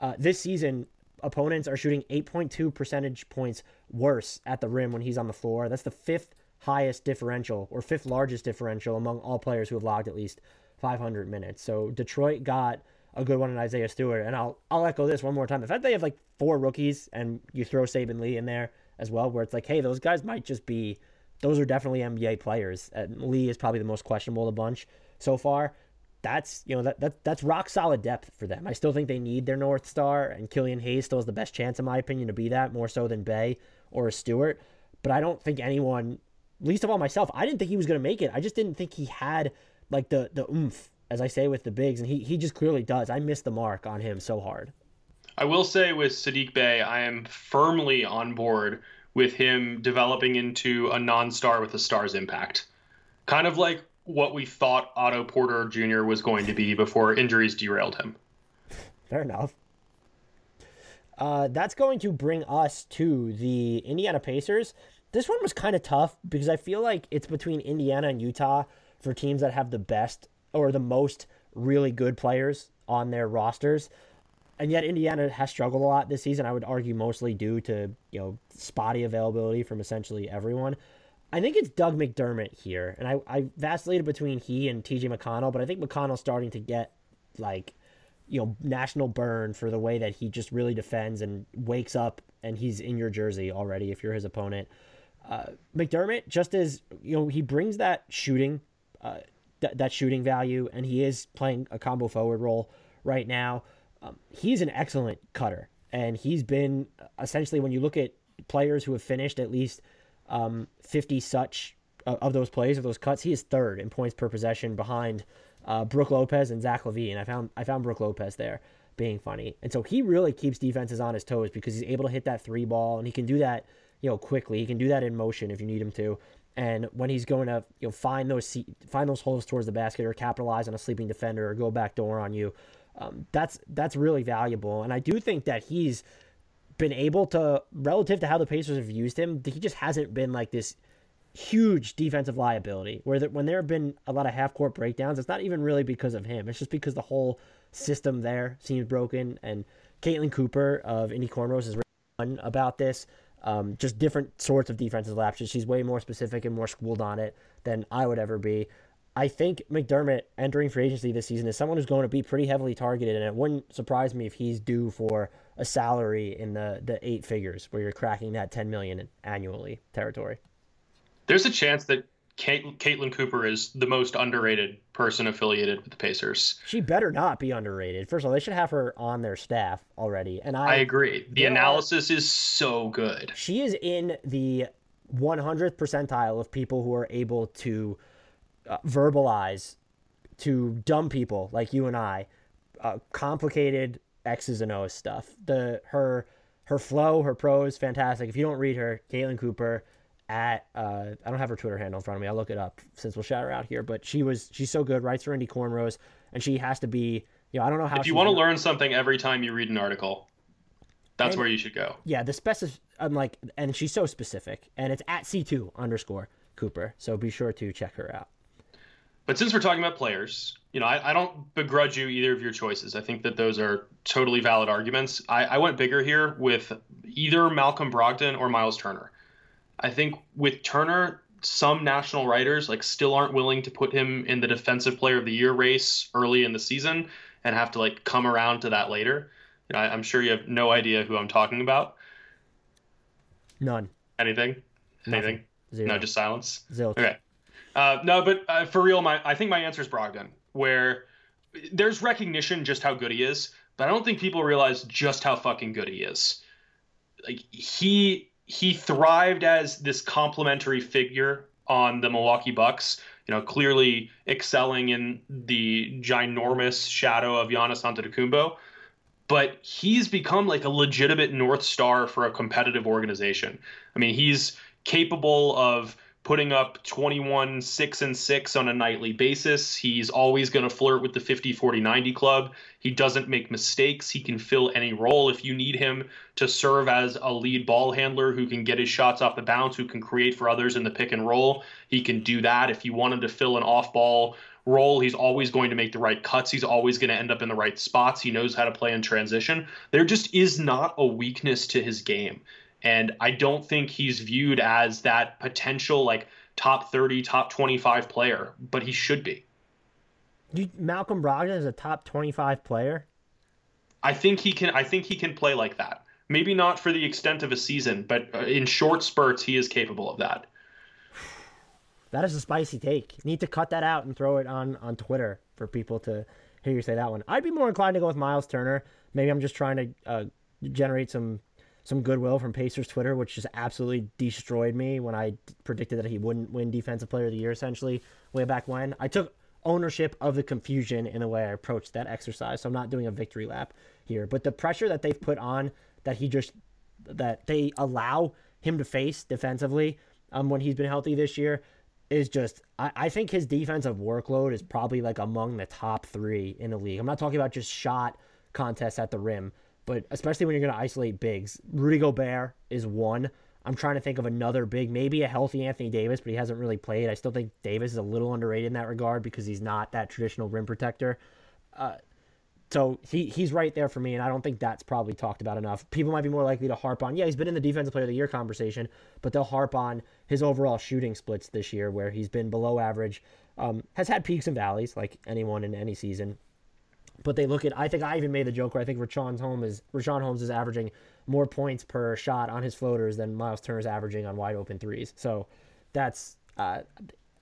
Uh, this season, opponents are shooting 8.2 percentage points worse at the rim when he's on the floor. That's the fifth highest differential or fifth largest differential among all players who have logged at least 500 minutes. So Detroit got a good one in Isaiah Stewart, and I'll I'll echo this one more time. The fact they have like four rookies and you throw Saben Lee in there as well, where it's like, hey, those guys might just be, those are definitely NBA players. And Lee is probably the most questionable of the bunch so far that's you know that, that that's rock solid depth for them. I still think they need their North Star, and Killian Hayes still has the best chance, in my opinion, to be that more so than Bey or Stewart. But I don't think anyone, least of all myself, I didn't think he was going to make it. I just didn't think he had like the the oomph, as I say with the bigs, and he he just clearly does. I missed the mark on him so hard. I will say with Saddiq Bey, I am firmly on board with him developing into a non-star with a star's impact. Kind of like what we thought Otto Porter Jr. was going to be before injuries derailed him. Fair enough. Uh, that's going to bring us to the Indiana Pacers. This one was kind of tough because I feel like it's between Indiana and Utah for teams that have the best or the most really good players on their rosters. And yet Indiana has struggled a lot this season. I would argue mostly due to, you know, spotty availability from essentially everyone. I think it's Doug McDermott here, and I, I vacillated between he and TJ McConnell, but I think McConnell's starting to get like, you know, national burn for the way that he just really defends and wakes up and he's in your jersey already if you're his opponent. Uh, McDermott, just as you know, he brings that shooting, uh, th- that shooting value, and he is playing a combo forward role right now. Um, he's an excellent cutter, and he's been essentially when you look at players who have finished at least um, 50 such uh, of those plays, of those cuts. He is third in points per possession behind uh, Brook Lopez and Zach LaVine. And I found I found Brook Lopez there being funny, and so he really keeps defenses on his toes because he's able to hit that three ball, and he can do that you know quickly. He can do that in motion if you need him to. And when he's going to you know find those find those holes towards the basket or capitalize on a sleeping defender or go back door on you, um, that's that's really valuable. And I do think that he's been able to, relative to how the Pacers have used him, he just hasn't been like this huge defensive liability. Where when there have been a lot of half court breakdowns, it's not even really because of him. It's just because the whole system there seems broken. And Caitlin Cooper of Indy Cornrows has written about this. Um, just different sorts of defensive lapses. She's way more specific and more schooled on it than I would ever be. I think McDermott entering free agency this season is someone who's going to be pretty heavily targeted, and it wouldn't surprise me if he's due for a salary in the the eight figures, where you're cracking that 10 million annually territory. There's a chance that Kate, Caitlin Cooper is the most underrated person affiliated with the Pacers. She better not be underrated. First of all, they should have her on their staff already, and I, I agree. The analysis is so good. She is in the 100th percentile of people who are able to uh, verbalize to dumb people like you and I uh, complicated X's and O's stuff. The her her flow, her prose, fantastic. If you don't read her, Caitlin Cooper at uh, I don't have her Twitter handle in front of me. I'll look it up since we'll shout her out here. But she was she's so good, writes for Indy Cornrows, and she has to be. You know, I don't know how. If you want to learn something every time you read an article, that's and, where you should go. Yeah, the specific. I'm like, and she's so specific, and it's at C2 underscore Cooper. So be sure to check her out. But since we're talking about players, you know, I, I, don't begrudge you either of your choices. I think that those are totally valid arguments. I, I went bigger here with either Malcolm Brogdon or Miles Turner. I think with Turner, some national writers like still aren't willing to put him in the defensive player of the year race early in the season and have to like come around to that later. You know, I, am sure you have no idea who I'm talking about. None. Anything? Anything? Zero. No, just silence. Zilch. Okay. Uh, no, but uh, for real, my I think my answer is Brogdon, where there's recognition just how good he is, but I don't think people realize just how fucking good he is. Like he he thrived as this complementary figure on the Milwaukee Bucks. You know, clearly excelling in the ginormous shadow of Giannis Antetokounmpo, but he's become like a legitimate north star for a competitive organization. I mean, he's capable of putting up 21 6 and 6 on a nightly basis. He's always going to flirt with the 50 40 90 club. He doesn't make mistakes. He can fill any role if you need him to serve as a lead ball handler who can get his shots off the bounce, who can create for others in the pick and roll. He can do that. If you want him to fill an off ball role, he's always going to make the right cuts. He's always going to end up in the right spots. He knows how to play in transition. There just is not a weakness to his game. And I don't think he's viewed as that potential like top 30, top 25 player, but he should be. You, Malcolm Brogdon is a top 25 player? I think he can I think he can play like that. Maybe not for the extent of a season, but uh, in short spurts he is capable of that. That is a spicy take. You need to cut that out and throw it on on Twitter for people to hear you say that one. I'd be more inclined to go with Miles Turner. Maybe I'm just trying to uh, generate some some goodwill from Pacers Twitter, which just absolutely destroyed me when I predicted that he wouldn't win Defensive Player of the Year, essentially, way back when. I took ownership of the confusion in the way I approached that exercise, so I'm not doing a victory lap here. But the pressure that they've put on, that he just, that they allow him to face defensively um, when he's been healthy this year, is just I, I think his defensive workload is probably like among the top three in the league. I'm not talking about just shot contests at the rim but especially when you're going to isolate bigs. Rudy Gobert is one. I'm trying to think of another big, maybe a healthy Anthony Davis, but he hasn't really played. I still think Davis is a little underrated in that regard because he's not that traditional rim protector. Uh, so he he's right there for me, and I don't think that's probably talked about enough. People might be more likely to harp on, yeah, he's been in the defensive player of the year conversation, but they'll harp on his overall shooting splits this year, where he's been below average, um, has had peaks and valleys like anyone in any season, but they look at I think I even made the joke where I think Richaun Holmes is Richaun Holmes is averaging more points per shot on his floaters than Miles Turner's averaging on wide open threes. So that's uh,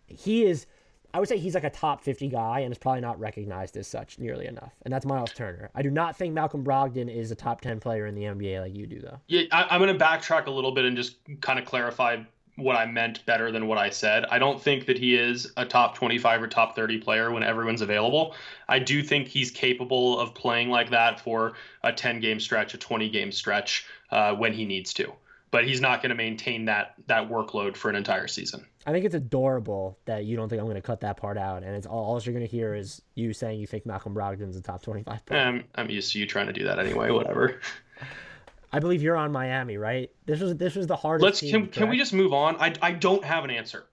he is I would say he's like a top 50 guy and is probably not recognized as such nearly enough. And that's Miles Turner. I do not think Malcolm Brogdon is a top 10 player in the NBA like you do, though. Yeah, I, am going to backtrack a little bit and just kind of clarify what I meant better than what I said. I don't think that he is a top 25 or top 30 player when everyone's available. I do think he's capable of playing like that for a 10 game stretch, a 20 game stretch uh, when he needs to. But he's not going to maintain that that workload for an entire season. I think it's adorable that you don't think I'm going to cut that part out, and it's all, all you're going to hear is you saying you think Malcolm Brogdon's a top 25 player. I'm, I'm used to you trying to do that anyway. Whatever. [LAUGHS] I believe you're on Miami, right? This was this was the hardest. Let's team, can, can we just move on? I, I don't have an answer.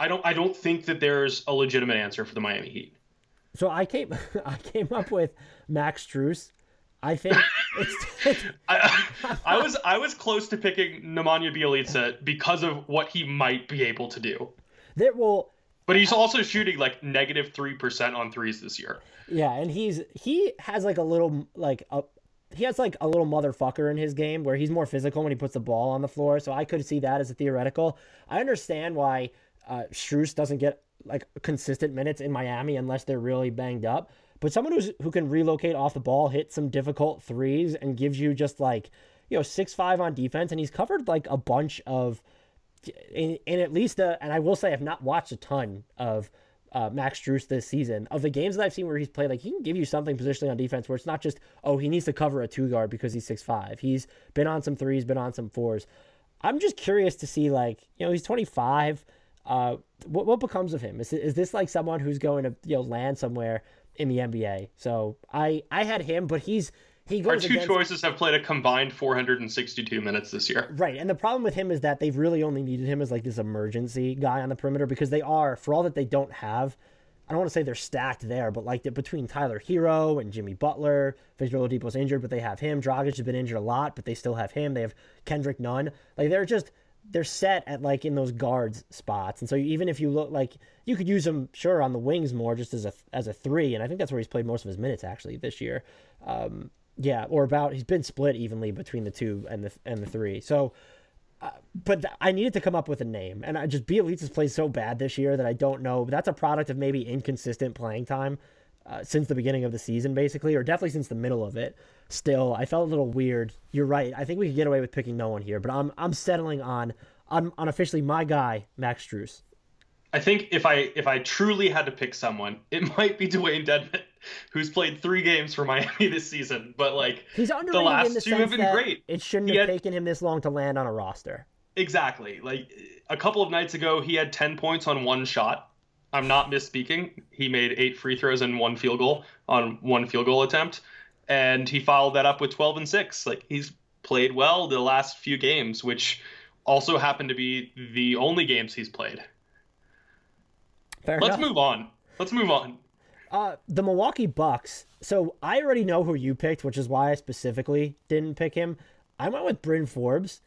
I don't I don't think that there's a legitimate answer for the Miami Heat. So I came [LAUGHS] I came up with Max Strus. I think [LAUGHS] it's, I, I was I was close to picking Nemanja Bjelica because of what he might be able to do. There will but he's also shooting like negative three percent on threes this year. Yeah, and he's he has like a little like a he has like a little motherfucker in his game where he's more physical when he puts the ball on the floor. So I could see that as a theoretical. I understand why uh, Strus doesn't get like consistent minutes in Miami unless they're really banged up. But someone who's who can relocate off the ball, hit some difficult threes, and gives you just like you know six five on defense, and he's covered like a bunch of in, in at least a, and I will say I've not watched a ton of uh, Max Strus this season. Of the games that I've seen where he's played, like he can give you something positionally on defense where it's not just oh he needs to cover a two guard because he's six five. He's been on some threes, been on some fours. I'm just curious to see like you know he's 25. Uh, what what becomes of him? Is is this like someone who's going to you know land somewhere in the NBA? So I I had him, but he's he goes. Our two against... choices have played a combined 462 minutes this year. Right, and the problem with him is that they've really only needed him as like this emergency guy on the perimeter because they are, for all that they don't have. I don't want to say they're stacked there, but like between Tyler Herro and Jimmy Butler, Victor Oladipo's injured, but they have him. Dragic has been injured a lot, but they still have him. They have Kendrick Nunn. Like they're just they're set at like in those guards spots, and so even if you look like you could use him sure on the wings more just as a as a three, and I think that's where he's played most of his minutes actually this year. Um, yeah, or about he's been split evenly between the two and the and the three. So, uh, but th- I needed to come up with a name, and I just Bjelica's played so bad this year that I don't know. That's a product of maybe inconsistent playing time uh, since the beginning of the season, basically, or definitely since the middle of it. Still, I felt a little weird. You're right. I think we could get away with picking no one here, but I'm I'm settling on on, on officially my guy Max Strus. I think if I if I truly had to pick someone, it [LAUGHS] might be Dewayne Dedmon who's played three games for Miami [LAUGHS] this season. But like he's underrated the last in the two have been great. It shouldn't he have had, taken him this long to land on a roster. Exactly. Like a couple of nights ago, he had ten points on one shot. I'm not misspeaking. He made eight free throws and one field goal on one field goal attempt, and he followed that up with 12 and six. Like he's played well the last few games, which also happened to be the only games he's played. Fair Let's enough. move on. Let's move on. Uh, the Milwaukee Bucks. So I already know who you picked, which is why I specifically didn't pick him. I went with Bryn Forbes.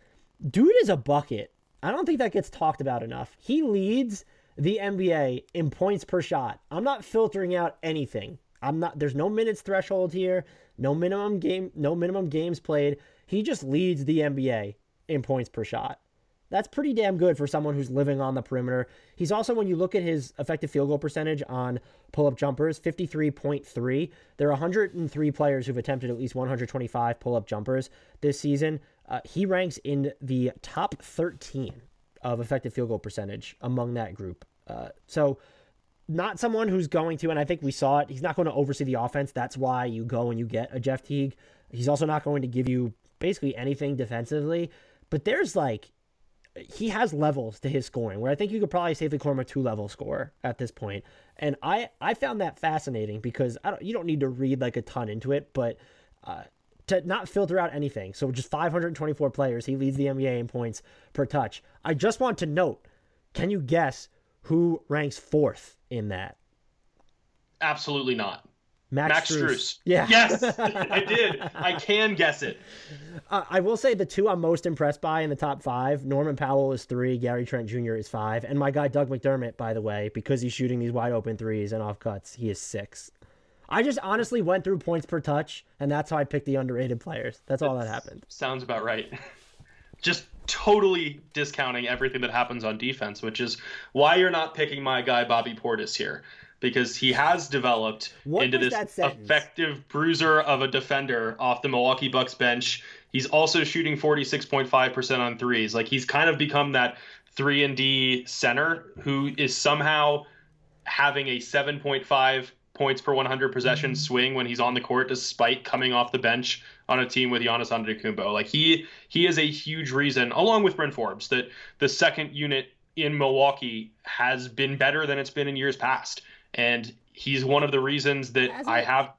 Dude is a bucket. I don't think that gets talked about enough. He leads the NBA in points per shot. I'm not filtering out anything. I'm not there's no minutes threshold here, no minimum game no minimum games played. He just leads the NBA in points per shot. That's pretty damn good for someone who's living on the perimeter. He's also, when you look at his effective field goal percentage on pull up jumpers, 53.3. There are 103 players who've attempted at least 125 pull up jumpers this season. Uh, he ranks in the top 13 of effective field goal percentage among that group. Uh, so, not someone who's going to, and I think we saw it, he's not going to oversee the offense. That's why you go and you get a Jeff Teague. He's also not going to give you basically anything defensively. But there's like he has levels to his scoring where I think you could probably safely call him a two level scorer at this point. And I, I found that fascinating because I don't, you don't need to read like a ton into it, but uh, to not filter out anything. So just 524 players, he leads the NBA in points per touch. I just want to note, can you guess who ranks fourth in that? Absolutely not. Max, Max Strus. Strus. Yeah. Yes, I did. [LAUGHS] I can guess it. Uh, I will say the two I'm most impressed by in the top five Norman Powell is three, Gary Trent Jr. is five, and my guy Doug McDermott, by the way, because he's shooting these wide open threes and off cuts, he is six. I just honestly went through points per touch, and that's how I picked the underrated players. That's all that happened. Sounds about right. [LAUGHS] just totally discounting everything that happens on defense, which is why you're not picking my guy Bobby Portis here because he has developed what into this effective bruiser of a defender off the Milwaukee Bucks bench. He's also shooting 46.5% on threes. Like he's kind of become that 3 and D center who is somehow having a 7.5 points per 100 possession mm-hmm. swing when he's on the court despite coming off the bench on a team with Giannis Antetokounmpo. Like he he is a huge reason along with Bryn Forbes that the second unit in Milwaukee has been better than it's been in years past and he's one of the reasons that I have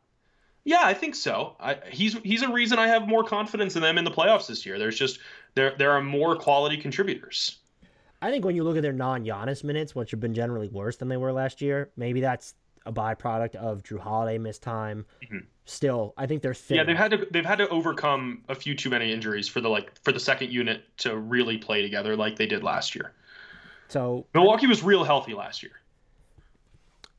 Yeah, I think so. I, he's he's a reason I have more confidence in them in the playoffs this year. There's just there there are more quality contributors. I think when you look at their non-Giannis minutes, which have been generally worse than they were last year, maybe that's a byproduct of Jrue Holiday missed time. Mm-hmm. Still, I think they're thin. Yeah, they've had to they've had to overcome a few too many injuries for the like for the second unit to really play together like they did last year. So Milwaukee was real healthy last year.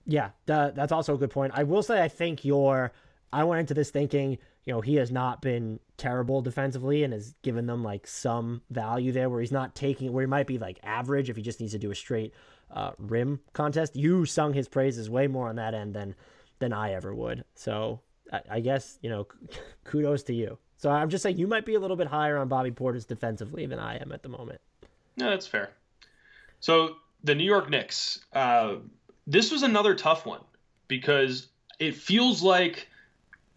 Yeah, that, that's also a good point. I will say I think your I went into this thinking, you know, he has not been terrible defensively and has given them like some value there where he's not taking where he might be like average if he just needs to do a straight uh, rim contest. You sung his praises way more on that end than than I ever would. So I, I guess you know, kudos to you. So I'm just saying you might be a little bit higher on Bobby Portis defensively than I am at the moment. No, that's fair. So the New York Knicks, uh, this was another tough one because it feels like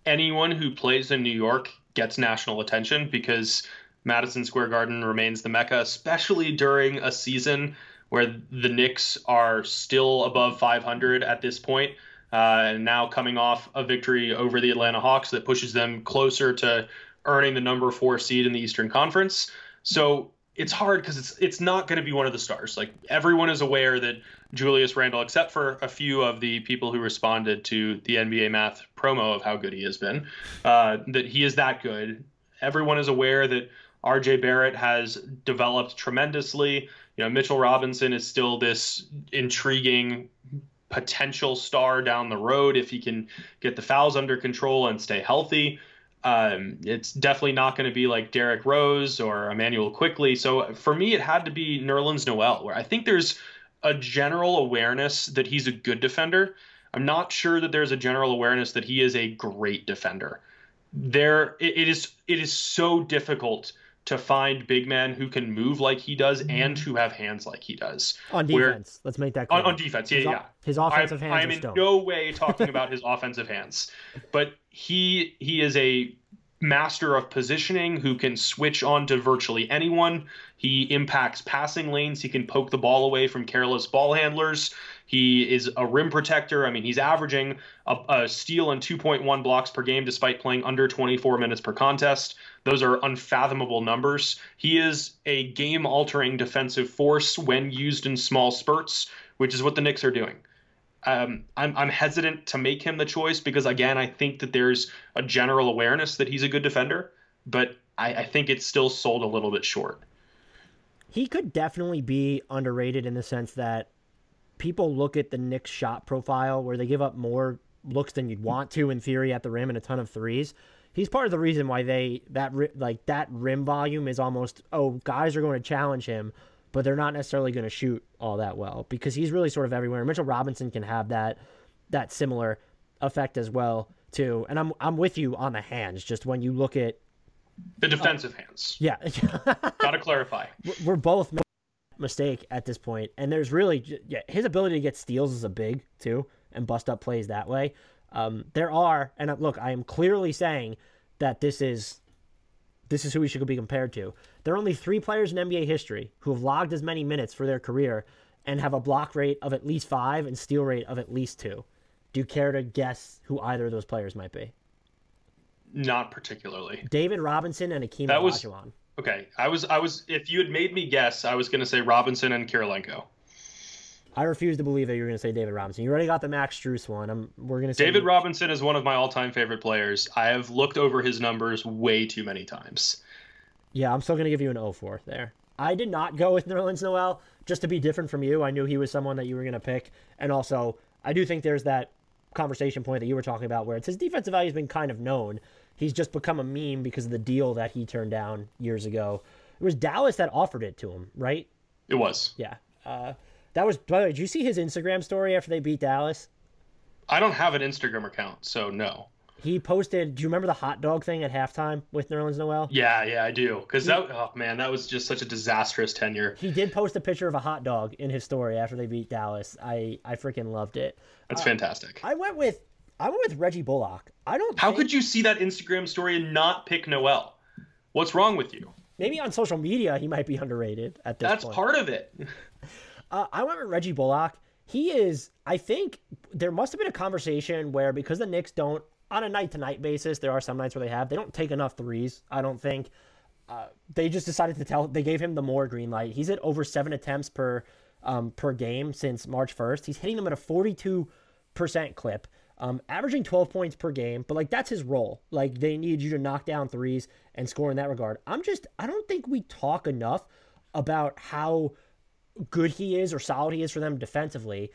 anyone who plays in New York gets national attention because Madison Square Garden remains the mecca, especially during a season where the Knicks are still above 500 at this point, uh, and now coming off a victory over the Atlanta Hawks that pushes them closer to earning the number four seed in the Eastern Conference. So it's hard because it's it's not going to be one of the stars. Like everyone is aware that Julius Randle, except for a few of the people who responded to the NBA Math promo of how good he has been, uh, that he is that good. Everyone is aware that RJ Barrett has developed tremendously. You know, Mitchell Robinson is still this intriguing potential star down the road if he can get the fouls under control and stay healthy. Um, it's definitely not going to be like Derrick Rose or Emmanuel Quickley. So for me, it had to be Nerlens Noel, where I think there's a general awareness that he's a good defender. I'm not sure that there's a general awareness that he is a great defender. There, it, it is it is so difficult to find big men who can move like he does and who have hands like he does. On defense, Where, let's make that clear. On, on defense, yeah, his, yeah. His offensive I, hands. I am in no way talking [LAUGHS] about his offensive hands, but he he is a master of positioning who can switch on to virtually anyone. He impacts passing lanes. He can poke the ball away from careless ball handlers. He is a rim protector. I mean, he's averaging a, a steal and 2.1 blocks per game despite playing under 24 minutes per contest. Those are unfathomable numbers. He is a game altering defensive force when used in small spurts, which is what the Knicks are doing. Um, I'm, I'm hesitant to make him the choice because, again, I think that there's a general awareness that he's a good defender, but I, I think it's still sold a little bit short. He could definitely be underrated in the sense that people look at the Knicks shot profile where they give up more looks than you'd want to in theory at the rim and a ton of threes. He's part of the reason why they that like that rim volume is almost oh guys are going to challenge him, but they're not necessarily going to shoot all that well because he's really sort of everywhere. Mitchell Robinson can have that that similar effect as well too. And I'm I'm with you on the hands. Just when you look at the defensive uh, hands, yeah, [LAUGHS] got to clarify. We're both mistake at this point. And there's really, yeah, his ability to get steals is a big too, and bust up plays that way. Um, there are, and uh, look, I am clearly saying that this is this is who we should be compared to. There are only three players in NBA history who have logged as many minutes for their career and have a block rate of at least five and steal rate of at least two. Do you care to guess who either of those players might be? Not particularly. David Robinson and Akeem that was, Olajuwon. Okay, I was I was if you had made me guess, I was going to say Robinson and Kirilenko. I refuse to believe that you're going to say David Robinson. You already got the Max Strus one. I'm, we're going to say David Robinson is one of my all-time favorite players. I have looked over his numbers way too many times. Yeah, I'm still going to give you an 0-4 there. I did not go with Nerlens Noel just to be different from you. I knew he was someone that you were going to pick, and also I do think there's that conversation point that you were talking about where it's his defensive value has been kind of known he's just become a meme because of the deal that he turned down years ago. It was Dallas that offered it to him, right? It was. Yeah. Uh, that was. By the way, did you see his Instagram story after they beat Dallas? I don't have an Instagram account, so no. He posted. Do you remember the hot dog thing at halftime with Nerlens Noel? Yeah, yeah, I do. Because that, oh man, that was just such a disastrous tenure. He did post a picture of a hot dog in his story after they beat Dallas. I I freaking loved it. That's uh, fantastic. I went with I went with Reggie Bullock. I don't. How think... could you see that Instagram story and not pick Noel? What's wrong with you? Maybe on social media he might be underrated at this That's point. part of it. [LAUGHS] [LAUGHS] uh, I went with Reggie Bullock. He is. I think there must have been a conversation where because the Knicks don't on a night to night basis, there are some nights where they have. They don't take enough threes, I don't think. Uh, they just decided to tell, they gave him the more green light. He's at over seven attempts per um, per game since March 1st. He's hitting them at a 42% clip, um, averaging 12 points per game. But like that's his role. Like they need you to knock down threes and score in that regard. I'm just, I don't think we talk enough about how good he is or solid he is for them defensively.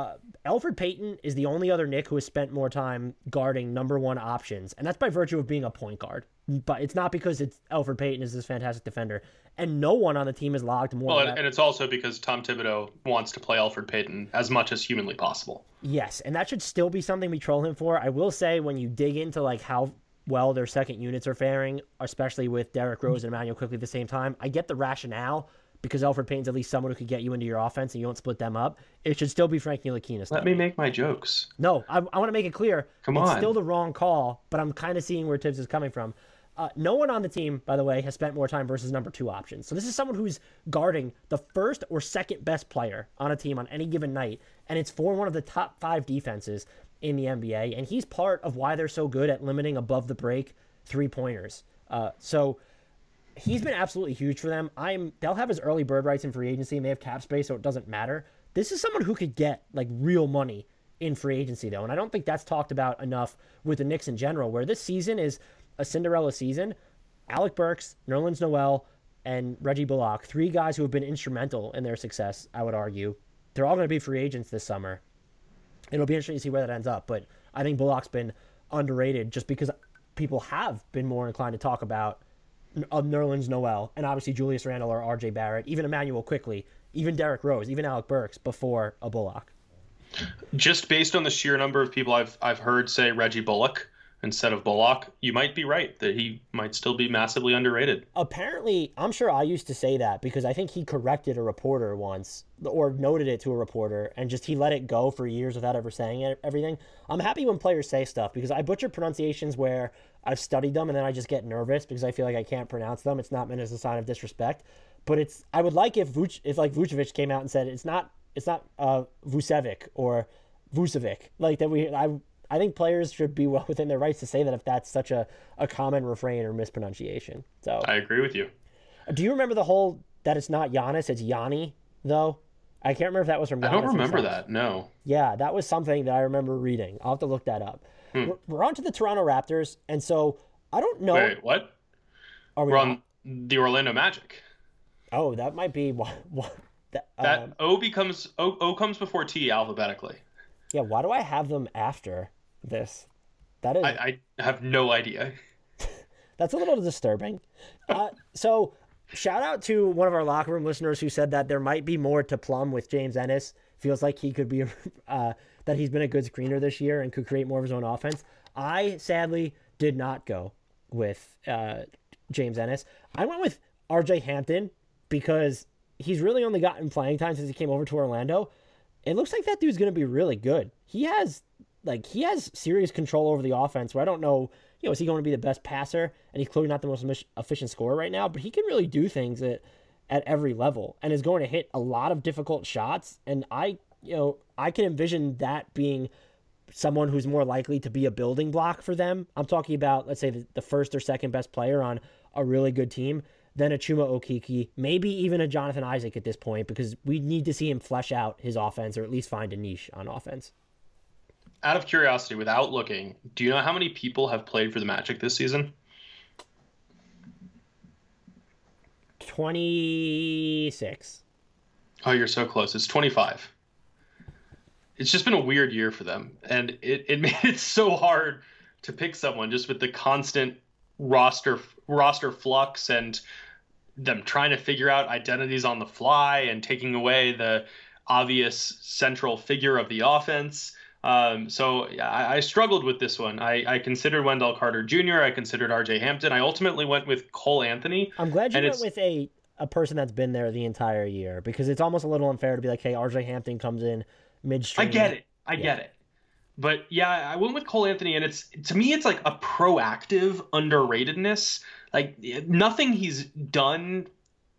Uh, Elfrid Payton is the only other Knick who has spent more time guarding number one options, and that's by virtue of being a point guard. But it's not because it's Elfrid Payton is this fantastic defender, and no one on the team has logged more. Well, and it's also because Tom Thibodeau wants to play Elfrid Payton as much as humanly possible. Yes, and that should still be something we troll him for. I will say when you dig into like how well their second units are faring, especially with Derrick Rose and Emmanuel Quickley at the same time, I get the rationale because Elfrid Payton's at least someone who could get you into your offense and you don't split them up. It should still be Frank Ntilikina. Let me make my jokes. No, I, I want to make it clear. Come it's on. still the wrong call, but I'm kind of seeing where Thibs is coming from. Uh, no one on the team, by the way, has spent more time versus number two options. So this is someone who's guarding the first or second best player on a team on any given night, and it's for one of the top five defenses in the NBA. And he's part of why they're so good at limiting above the break three pointers. Uh, so he's been absolutely huge for them. I'm they'll have his early bird rights in free agency and they have cap space, so it doesn't matter. This is someone who could get like real money in free agency though, and I don't think that's talked about enough with the Knicks in general. Where this season is a Cinderella season. Alec Burks, Nerlens Noel, and Reggie Bullock, three guys who have been instrumental in their success. I would argue they're all going to be free agents this summer. It'll be interesting to see where that ends up, but I think Bullock's been underrated just because people have been more inclined to talk about of Nerlens Noel and obviously Julius Randle or RJ Barrett, even Emmanuel Quickley, even Derrick Rose, even Alec Burks before a Bullock. Just based on the sheer number of people I've I've heard say Reggie Bullock instead of Bullock, you might be right that he might still be massively underrated. Apparently, I'm sure I used to say that because I think he corrected a reporter once or noted it to a reporter and just he let it go for years without ever saying it, everything. I'm happy when players say stuff because I butcher pronunciations where I've studied them and then I just get nervous because I feel like I can't pronounce them. It's not meant as a sign of disrespect, but it's I would like if Vuc, if like Vucevic came out and said it's not it's not uh Vucevic or Vucevic like that we I I think players should be well [LAUGHS] within their rights to say that if that's such a, a common refrain or mispronunciation. So I agree with you. Do you remember the whole that it's not Giannis, it's Yanni though? I can't remember if that was from. Giannis I don't remember that. No. Yeah, that was something that I remember reading. I'll have to look that up. We're, we're on to the Toronto Raptors, and so I don't know. Wait, what? are we We're not? on the Orlando Magic. Oh, that might be [LAUGHS] what. what that, That um, O becomes O, o comes before T alphabetically. yeah, why do I have them after this? That is I, I have no idea. [LAUGHS] That's a little disturbing. Uh, so, shout out to one of our locker room listeners who said that there might be more to plum with James Ennis. Feels like he could be, [LAUGHS] uh, that he's been a good screener this year and could create more of his own offense. I sadly did not go with uh, James Ennis. I went with RJ Hampton because he's really only gotten playing time since he came over to Orlando. It looks like that dude's going to be really good. He has like he has serious control over the offense. Where I don't know, you know, is he going to be the best passer? And he's clearly not the most efficient scorer right now, but he can really do things at at every level and is going to hit a lot of difficult shots. And I, you know, I can envision that being someone who's more likely to be a building block for them. I'm talking about, let's say, the, the first or second best player on a really good team than a Chuma Okeke, maybe even a Jonathan Isaac at this point, because we need to see him flesh out his offense or at least find a niche on offense. Out of curiosity, without looking, do you know how many people have played for the Magic this season? 26. Oh, you're so close. It's 25. It's just been a weird year for them, and it, it [LAUGHS] made it so hard to pick someone just with the constant roster roster flux and them trying to figure out identities on the fly and taking away the obvious central figure of the offense. Um, so I, I struggled with this one. I, I considered Wendell Carter Jr. I considered R.J. Hampton. I ultimately went with Cole Anthony. I'm glad you went with a, a person that's been there the entire year because it's almost a little unfair to be like, hey, RJ Hampton comes in midstream. I get it. I get it. But yeah, I went with Cole Anthony, and it's to me, it's like a proactive underratedness. Like nothing he's done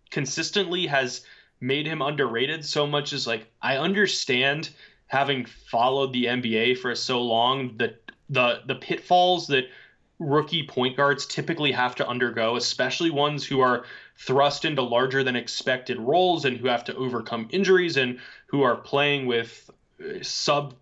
consistently has made him underrated so much as like I understand having followed the NBA for so long the the the pitfalls that rookie point guards typically have to undergo, especially ones who are thrust into larger than expected roles and who have to overcome injuries and who are playing with uh, sub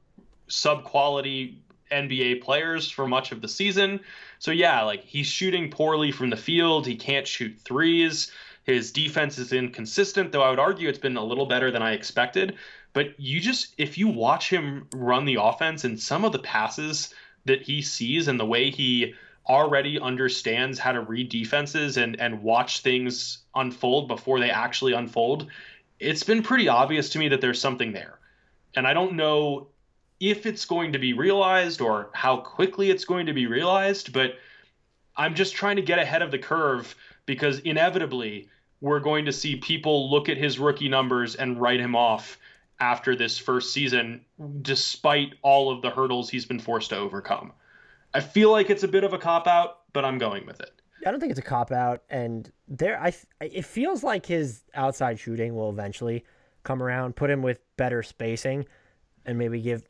sub quality NBA players for much of the season. So yeah, like he's shooting poorly from the field. He can't shoot threes. His defense is inconsistent, though I would argue it's been a little better than I expected. But you just if you watch him run the offense and some of the passes that he sees and the way he already understands how to read defenses and and watch things unfold before they actually unfold, it's been pretty obvious to me that there's something there. And I don't know if it's going to be realized or how quickly it's going to be realized, but I'm just trying to get ahead of the curve because inevitably we're going to see people look at his rookie numbers and write him off after this first season, despite all of the hurdles he's been forced to overcome. I feel like it's a bit of a cop out, but I'm going with it. I don't think it's a cop out, and there, I it feels like his outside shooting will eventually come around, put him with better spacing, and maybe give.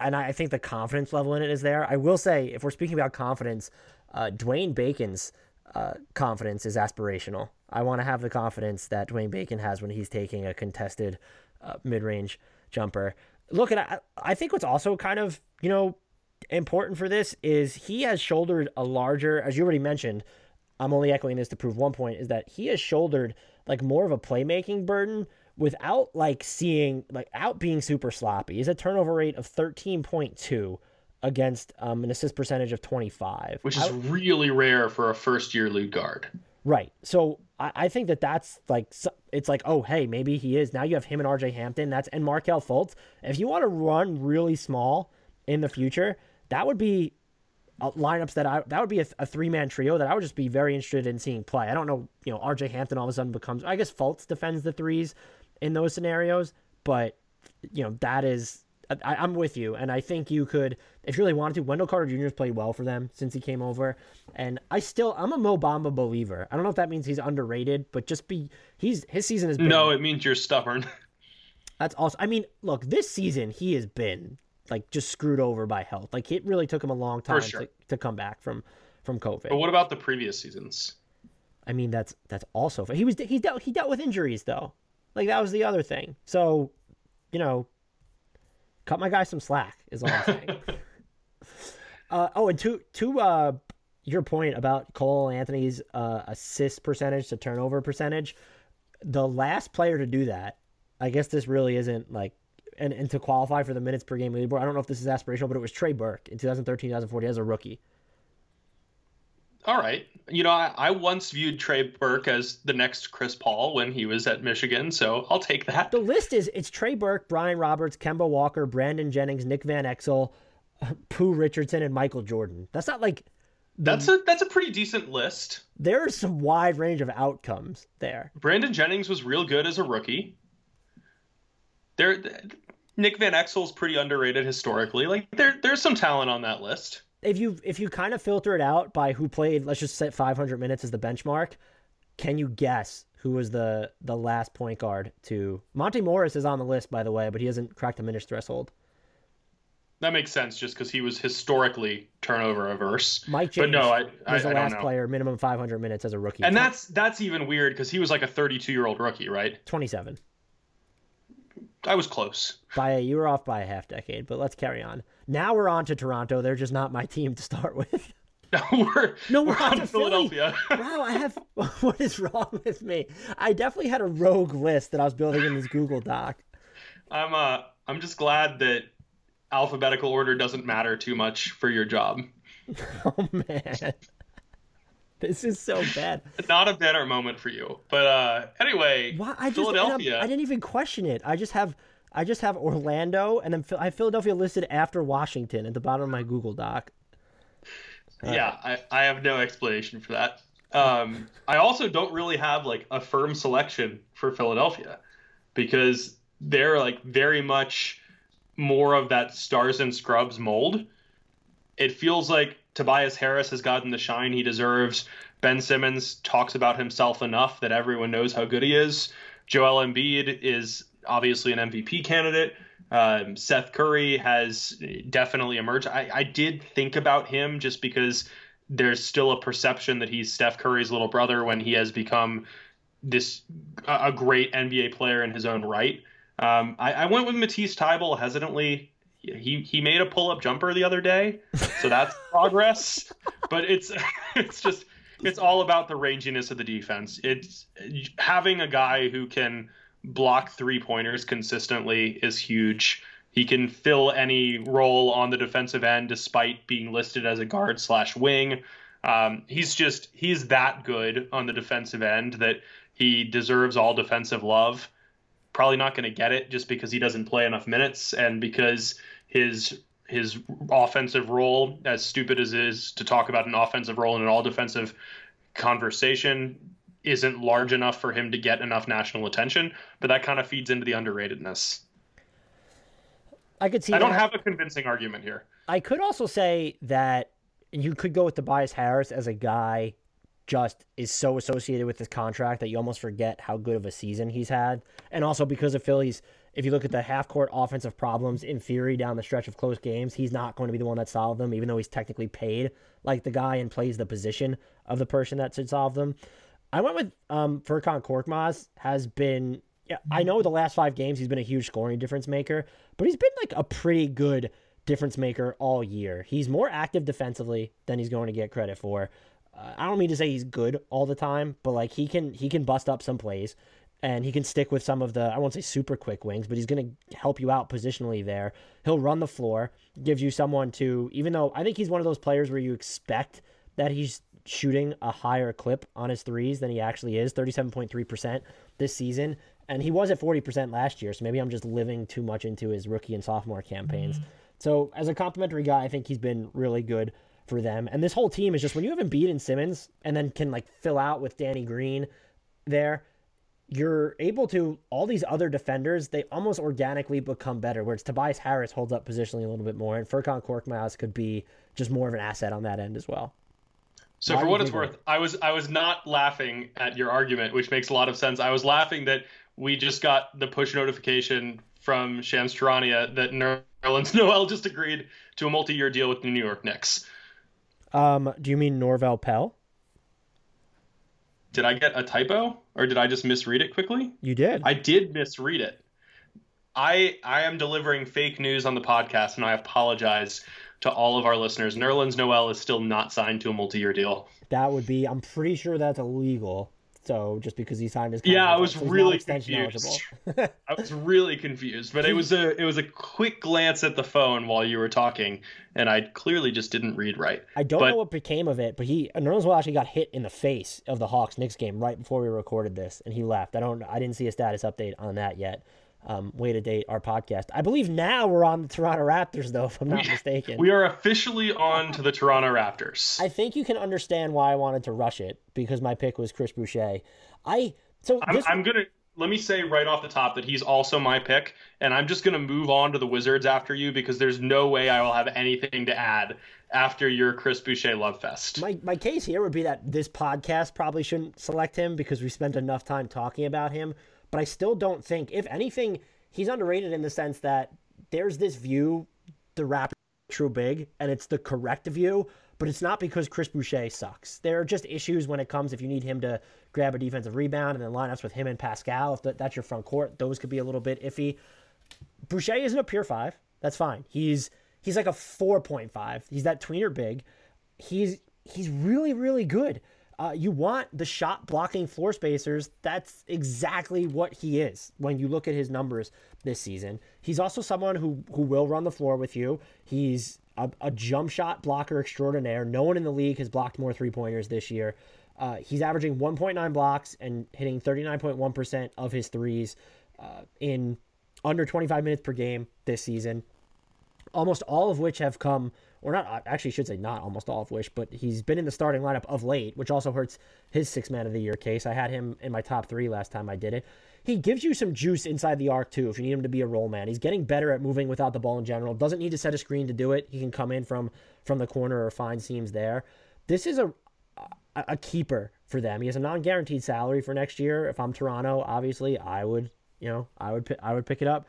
And I think the confidence level in it is there. I will say, if we're speaking about confidence, uh, Dwayne Bacon's uh, confidence is aspirational. I want to have the confidence that Dwayne Bacon has when he's taking a contested uh, mid-range jumper. Look, and I, I think what's also kind of you know important for this is he has shouldered a larger, as you already mentioned. I'm only echoing this to prove one point is that he has shouldered like more of a playmaking burden without like seeing like out being super sloppy. He's a turnover rate of 13.2 against um, an assist percentage of 25, which is I, really rare for a first year lead guard. Right. So I, I, think that that's like it's like oh hey maybe he is now you have him and R.J. Hampton that's and Markelle Fultz. If you want to run really small in the future, that would be uh, lineups that I that would be a, a three man trio that I would just be very interested in seeing play. I don't know, you know, R.J. Hampton all of a sudden becomes I guess Fultz defends the threes in those scenarios, but you know that is I, am with you, and I think you could, if you really wanted to. Wendell Carter Jr. has played well for them since he came over, and I still I'm a Mo Bamba believer. I don't know if that means he's underrated, but just be he's his season has been. No, it means you're stubborn. [LAUGHS] That's also. I mean, look, this season he has been like just screwed over by health. Like it really took him a long time sure. to, to come back from from COVID. But what about the previous seasons? I mean, that's that's also he was he dealt he dealt with injuries though. Like that was the other thing. So, you know, cut my guy some slack is all I'm saying. [LAUGHS] uh, oh, and to to uh, your point about Cole Anthony's uh, assist percentage to turnover percentage, the last player to do that, I guess this really isn't like and, and to qualify for the minutes per game leaderboard. I don't know if this is aspirational, but it was Trey Burke in 2013, 2014 as a rookie. All right. You know, I, I, once viewed Trey Burke as the next Chris Paul when he was at Michigan, so I'll take that. The list is it's Trey Burke, Brian Roberts, Kemba Walker, Brandon Jennings, Nick Van Exel, [LAUGHS] Pooh Richardson, and Michael Jordan. That's not like the, that's a that's a pretty decent list. There's some wide range of outcomes there. Brandon Jennings was real good as a rookie. There, Nick Van Exel is pretty underrated historically. Like there, there's some talent on that list if you if you kind of filter it out by who played, let's just set 500 minutes as the benchmark. Can you guess who was the the last point guard to Monte Morris is on the list by the way, but he hasn't cracked the minutes threshold. That makes sense, just because he was historically turnover averse. Mike James but no, I, I, was the I last player, minimum 500 minutes as a rookie. And that's that's even weird because he was like a 32 year old rookie, right? 27. I was close. By a, you were off by a half decade, but let's carry on. Now we're on to Toronto. They're just not my team to start with. [LAUGHS] No, we're no, we're, we're on, to Philadelphia. [LAUGHS] wow, I have [LAUGHS] what is wrong with me? I definitely had a rogue list that I was building in this Google Doc. I'm uh I'm just glad that alphabetical order doesn't matter too much for your job. oh man. [LAUGHS] This is so bad. Not a better moment for you. But uh anyway, Why? I just, Philadelphia. I didn't even question it. I just have I just have Orlando, and then I have Philadelphia listed after Washington at the bottom of my Google Doc. Uh, yeah, I, I have no explanation for that. Um, I also don't really have like a firm selection for Philadelphia because they're like very much more of that stars and scrubs mold. It feels like Tobias Harris has gotten the shine he deserves. Ben Simmons talks about himself enough that everyone knows how good he is. Joel Embiid is obviously an MVP candidate. Um, Seth Curry has definitely emerged. I, I did think about him just because there's still a perception that he's Steph Curry's little brother when he has become this a great NBA player in his own right. Um, I, I, went with Matisse Thybulle hesitantly. He he made a pull up jumper the other day, so that's [LAUGHS] progress. But it's [LAUGHS] it's just it's all about the ranginess of the defense. It's having a guy who can block three pointers consistently is huge. He can fill any role on the defensive end despite being listed as a guard slash wing. Um, he's just he's that good on the defensive end that he deserves all defensive love. Probably not going to get it just because he doesn't play enough minutes and because his his offensive role, as stupid as it is to talk about an offensive role in an all defensive conversation, isn't large enough for him to get enough national attention. But that kind of feeds into the underratedness. I could see. I don't have a convincing argument here. I could also say that you could go with Tobias Harris as a guy just is so associated with this contract that you almost forget how good of a season he's had. And also because of Philly's, if you look at the half court offensive problems in theory down the stretch of close games, he's not going to be the one that solved them, even though he's technically paid like the guy and plays the position of the person that should solve them. I went with um, Furkan Korkmaz has been. Yeah, I know the last five games he's been a huge scoring difference maker, but he's been like a pretty good difference maker all year. He's more active defensively than he's going to get credit for. Uh, I don't mean to say he's good all the time, but like he can he can bust up some plays and he can stick with some of the I won't say super quick wings, but he's going to help you out positionally there. He'll run the floor, gives you someone to even though I think he's one of those players where you expect that he's shooting a higher clip on his threes than he actually is 37.3% this season. And he was at 40% last year. So maybe I'm just living too much into his rookie and sophomore campaigns. Mm-hmm. So as a complementary guy, I think he's been really good for them. And this whole team is just when you have Embiid and Simmons and then can like fill out with Danny Green there, you're able to all these other defenders, they almost organically become better. Whereas Tobias Harris holds up positionally a little bit more, and Furkan Korkmaz could be just more of an asset on that end as well. So Why for what it's worth, I was I was not laughing at your argument, which makes a lot of sense. I was laughing that we just got the push notification from Shams Charania that Nerlens [LAUGHS] Noel just agreed to a multi-year deal with the New York Knicks. Um, do you mean Norvel Pelle? Did I get a typo or did I just misread it quickly? You did. I did misread it. I I am delivering fake news on the podcast and I apologize to all of our listeners. Nerlens Noel is still not signed to a multi-year deal. That would be. I'm pretty sure that's illegal. So just because he signed his contract, yeah, I was so really confused. [LAUGHS] I was really confused, but it was a it was a quick glance at the phone while you were talking, and I clearly just didn't read right. I don't but, know what became of it, but he Nerlens actually got hit in the face of the Hawks Knicks game right before we recorded this, and he left. I don't I didn't see a status update on that yet um, way to date our podcast. I believe now we're on the Toronto Raptors, though, if I'm not mistaken. We are officially on to the Toronto Raptors. I think you can understand why I wanted to rush it because my pick was Chris Boucher. I so I'm, I'm gonna let me say right off the top that he's also my pick, and I'm just gonna move on to the Wizards after you because there's no way I will have anything to add after your Chris Boucher love fest. My my case here would be that this podcast probably shouldn't select him because we spent enough time talking about him but I still don't think, if anything, he's underrated in the sense that there's this view, the Raptors true big, and it's the correct view, but it's not because Chris Boucher sucks. There are just issues when it comes if you need him to grab a defensive rebound and then lineups with him and Pascal. If that's your front court, those could be a little bit iffy. Boucher isn't a pure five. That's fine. He's he's like a four point five. He's that tweener big. He's he's really really good. Uh, you want the shot blocking floor spacers. That's exactly what he is when you look at his numbers this season. He's also someone who who will run the floor with you. He's a, a jump shot blocker extraordinaire. No one in the league has blocked more three pointers this year. Uh, he's averaging 1.9 blocks and hitting 39.1% of his threes uh, in under 25 minutes per game this season. Almost all of which have come or not actually should say not almost all of which, but he's been in the starting lineup of late, which also hurts his six man of the year case. I had him in my top three last time I did it. He gives you some juice inside the arc too if you need him to be a roll man. He's getting better at moving without the ball in general. Doesn't need to set a screen to do it. He can come in from from the corner or find seams there. This is a a, a keeper for them. He has a non-guaranteed salary for next year. If I'm Toronto, obviously I would, you know, I would I would pick it up.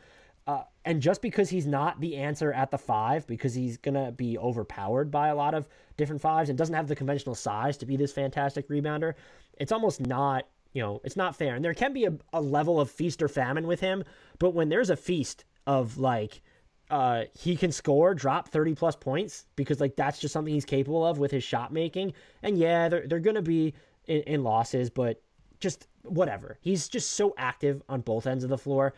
And just because he's not the answer at the five, because he's going to be overpowered by a lot of different fives and doesn't have the conventional size to be this fantastic rebounder, it's almost not, you know, it's not fair. And there can be a, a level of feast or famine with him, but when there's a feast of like, uh, he can score, drop 30 plus points because like that's just something he's capable of with his shot making. And yeah, they're, they're going to be in, in losses, but just whatever. He's just so active on both ends of the floor.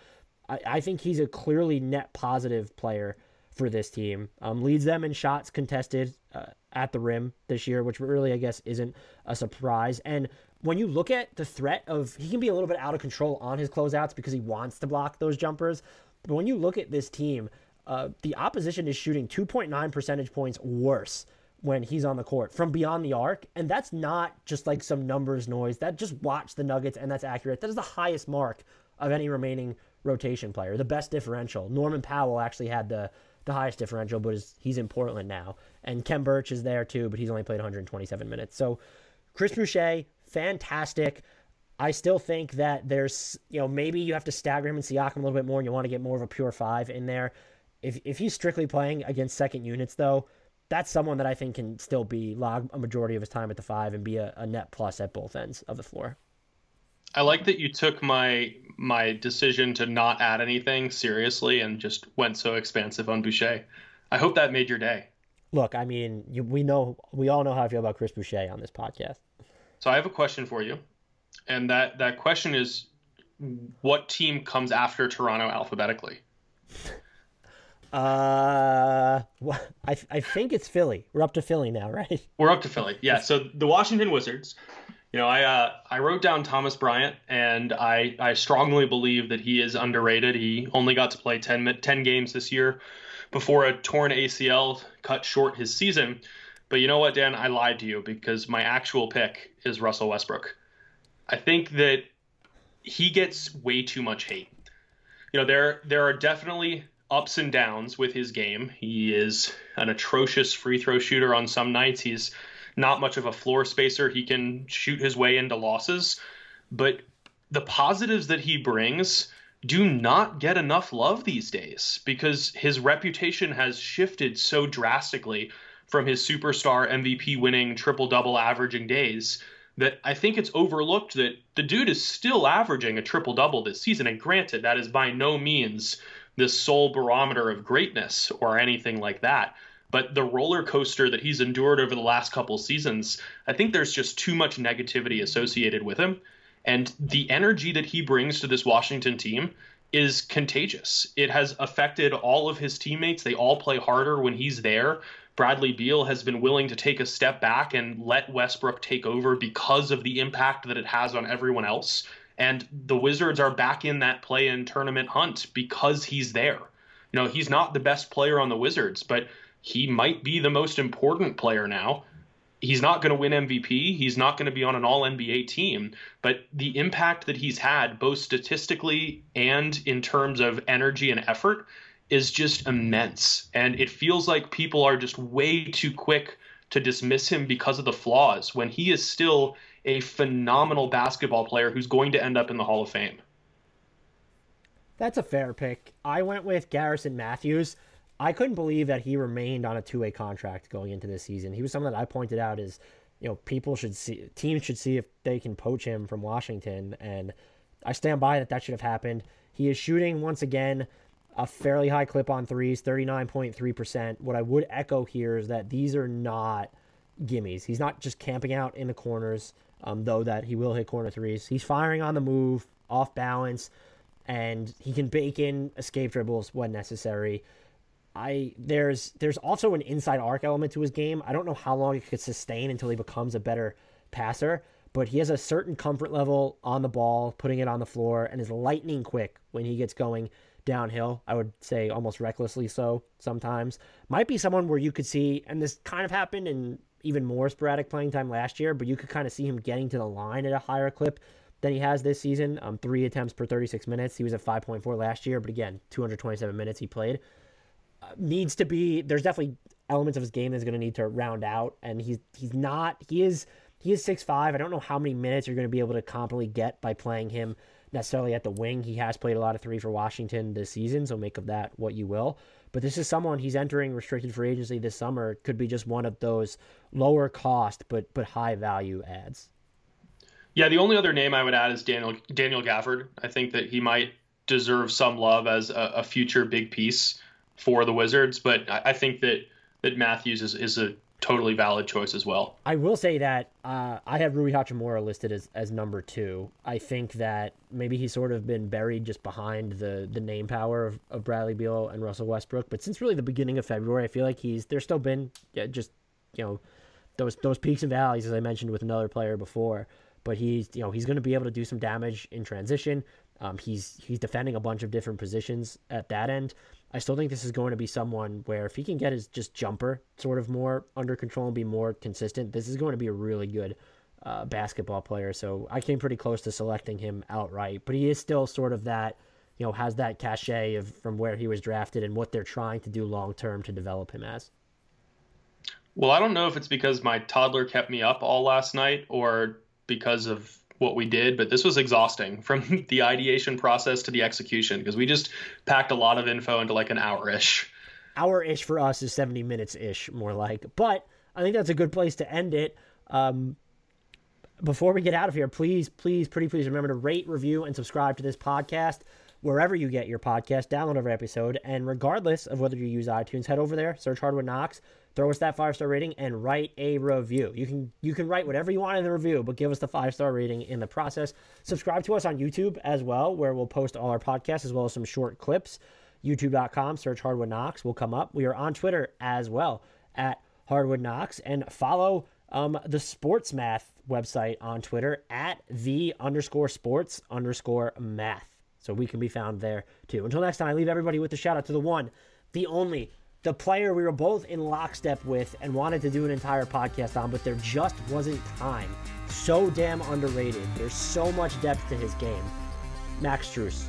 I, I think he's a clearly net positive player for this team. Um, leads them in shots contested uh, at the rim this year, which really, I guess, isn't a surprise. And when you look at the threat of, he can be a little bit out of control on his closeouts because he wants to block those jumpers. But when you look at this team, uh, the opposition is shooting 2.9 percentage points worse when he's on the court from beyond the arc. And that's not just like some numbers noise. That just watch the Nuggets and that's accurate. That is the highest mark of any remaining rotation player, the best differential. Norman Powell actually had the the highest differential, but is, he's in Portland now. And Khem Birch is there too, but he's only played 127 minutes. So Chris Boucher, fantastic. I still think that there's, you know, maybe you have to stagger him and Siakam a little bit more and you want to get more of a pure five in there. If, if he's strictly playing against second units, though, that's someone that I think can still be log a majority of his time at the five and be a, a net plus at both ends of the floor. I like that you took my my decision to not add anything seriously and just went so expansive on Boucher. I hope that made your day. Look, I mean, you, we know we all know how I feel about Chris Boucher on this podcast. So I have a question for you, and that that question is, what team comes after Toronto alphabetically? [LAUGHS] Uh, I I think it's Philly. We're up to Philly now, right? We're up to Philly. Yeah. So the Washington Wizards. You know, I uh, I wrote down Thomas Bryant, and I I strongly believe that he is underrated. He only got to play 10, 10 games this year before a torn ACL cut short his season. But you know what, Dan? I lied to you because my actual pick is Russell Westbrook. I think that he gets way too much hate. You know, there there are definitely ups and downs with his game. He is an atrocious free throw shooter on some nights. He's not much of a floor spacer. He can shoot his way into losses. But the positives that he brings do not get enough love these days because his reputation has shifted so drastically from his superstar MVP winning triple double averaging days that I think it's overlooked that the dude is still averaging a triple double this season. And granted, that is by no means this sole barometer of greatness or anything like that. But the roller coaster that he's endured over the last couple seasons, I think there's just too much negativity associated with him. And the energy that he brings to this Washington team is contagious. It has affected all of his teammates. They all play harder when he's there. Bradley Beal has been willing to take a step back and let Westbrook take over because of the impact that it has on everyone else. And the Wizards are back in that play in tournament hunt because he's there. You know, he's not the best player on the Wizards, but he might be the most important player now. He's not going to win MVP. He's not going to be on an all NBA team. But the impact that he's had, both statistically and in terms of energy and effort, is just immense. And it feels like people are just way too quick to dismiss him because of the flaws when he is still a phenomenal basketball player who's going to end up in the Hall of Fame. That's a fair pick. I went with Garrison Matthews. I couldn't believe that he remained on a two-way contract going into this season. He was someone that I pointed out as, you know, people should see, teams should see if they can poach him from Washington, and I stand by that. That should have happened. He is shooting once again a fairly high clip on threes, thirty nine point three percent. What I would echo here is that these are not gimmies. He's not just camping out in the corners um, though that he will hit corner threes. He's firing on the move, off balance, and he can bake in escape dribbles when necessary. I there's there's also an inside arc element to his game. I don't know how long it could sustain until he becomes a better passer, but he has a certain comfort level on the ball, putting it on the floor, and is lightning quick when he gets going downhill. I would say almost recklessly so sometimes. Might be someone where you could see, and this kind of happened in even more sporadic playing time last year, but you could kind of see him getting to the line at a higher clip than he has this season. Um, three attempts per 36 minutes. He was at 5.4 last year, but again, 227 minutes he played. Needs to be. There's definitely elements of his game that's going to need to round out, and he's he's not. He is he is six five. I don't know how many minutes you're going to be able to competently get by playing him necessarily at the wing. He has played a lot of three for Washington this season, so make of that what you will. But this is someone he's entering restricted free agency this summer. Could be just one of those lower cost but but high value adds. Yeah, the only other name I would add is Daniel Daniel Gafford. I think that he might deserve some love as a, a future big piece for the Wizards, but I, I think that that Matthews is, is a totally valid choice as well. I will say that uh, I have Rui Hachimura listed as, as number two. I think that maybe he's sort of been buried just behind the the name power of, of Bradley Beal and Russell Westbrook. But since really the beginning of February, I feel like he's there's still been yeah, just you know those those peaks and valleys as I mentioned with another player before. But he's you know he's going to be able to do some damage in transition. Um, he's he's defending a bunch of different positions at that end. I still think this is going to be someone where if he can get his just jumper sort of more under control and be more consistent, this is going to be a really good uh, basketball player. So I came pretty close to selecting him outright, but he is still sort of that, you know, has that cachet of from where he was drafted and what they're trying to do long term to develop him as. Well, I don't know if it's because my toddler kept me up all last night or because of what we did, but this was exhausting [LAUGHS] from the ideation process to the execution because we just packed a lot of info into like an hour ish. Hour ish for us is 70 minutes ish, more like. But I think that's a good place to end it. Um, before we get out of here, please, please, pretty please remember to rate, review, and subscribe to this podcast wherever you get your podcast. Download every episode. And regardless of whether you use iTunes, head over there, search Hardwood Knocks, throw us that five star rating, and write a review. You can you can write whatever you want in the review, but give us the five star rating in the process. Subscribe to us on YouTube as well, where we'll post all our podcasts as well as some short clips. YouTube.com, search Hardwood Knocks, will come up. We are on Twitter as well at Hardwood Knocks, and follow um, the Sports Math website on Twitter at the underscore sports underscore math. So we can be found there too. Until next time, I leave everybody with a shout out to the one, the only, the player we were both in lockstep with and wanted to do an entire podcast on, but there just wasn't time. So damn underrated. There's so much depth to his game. Max Strus.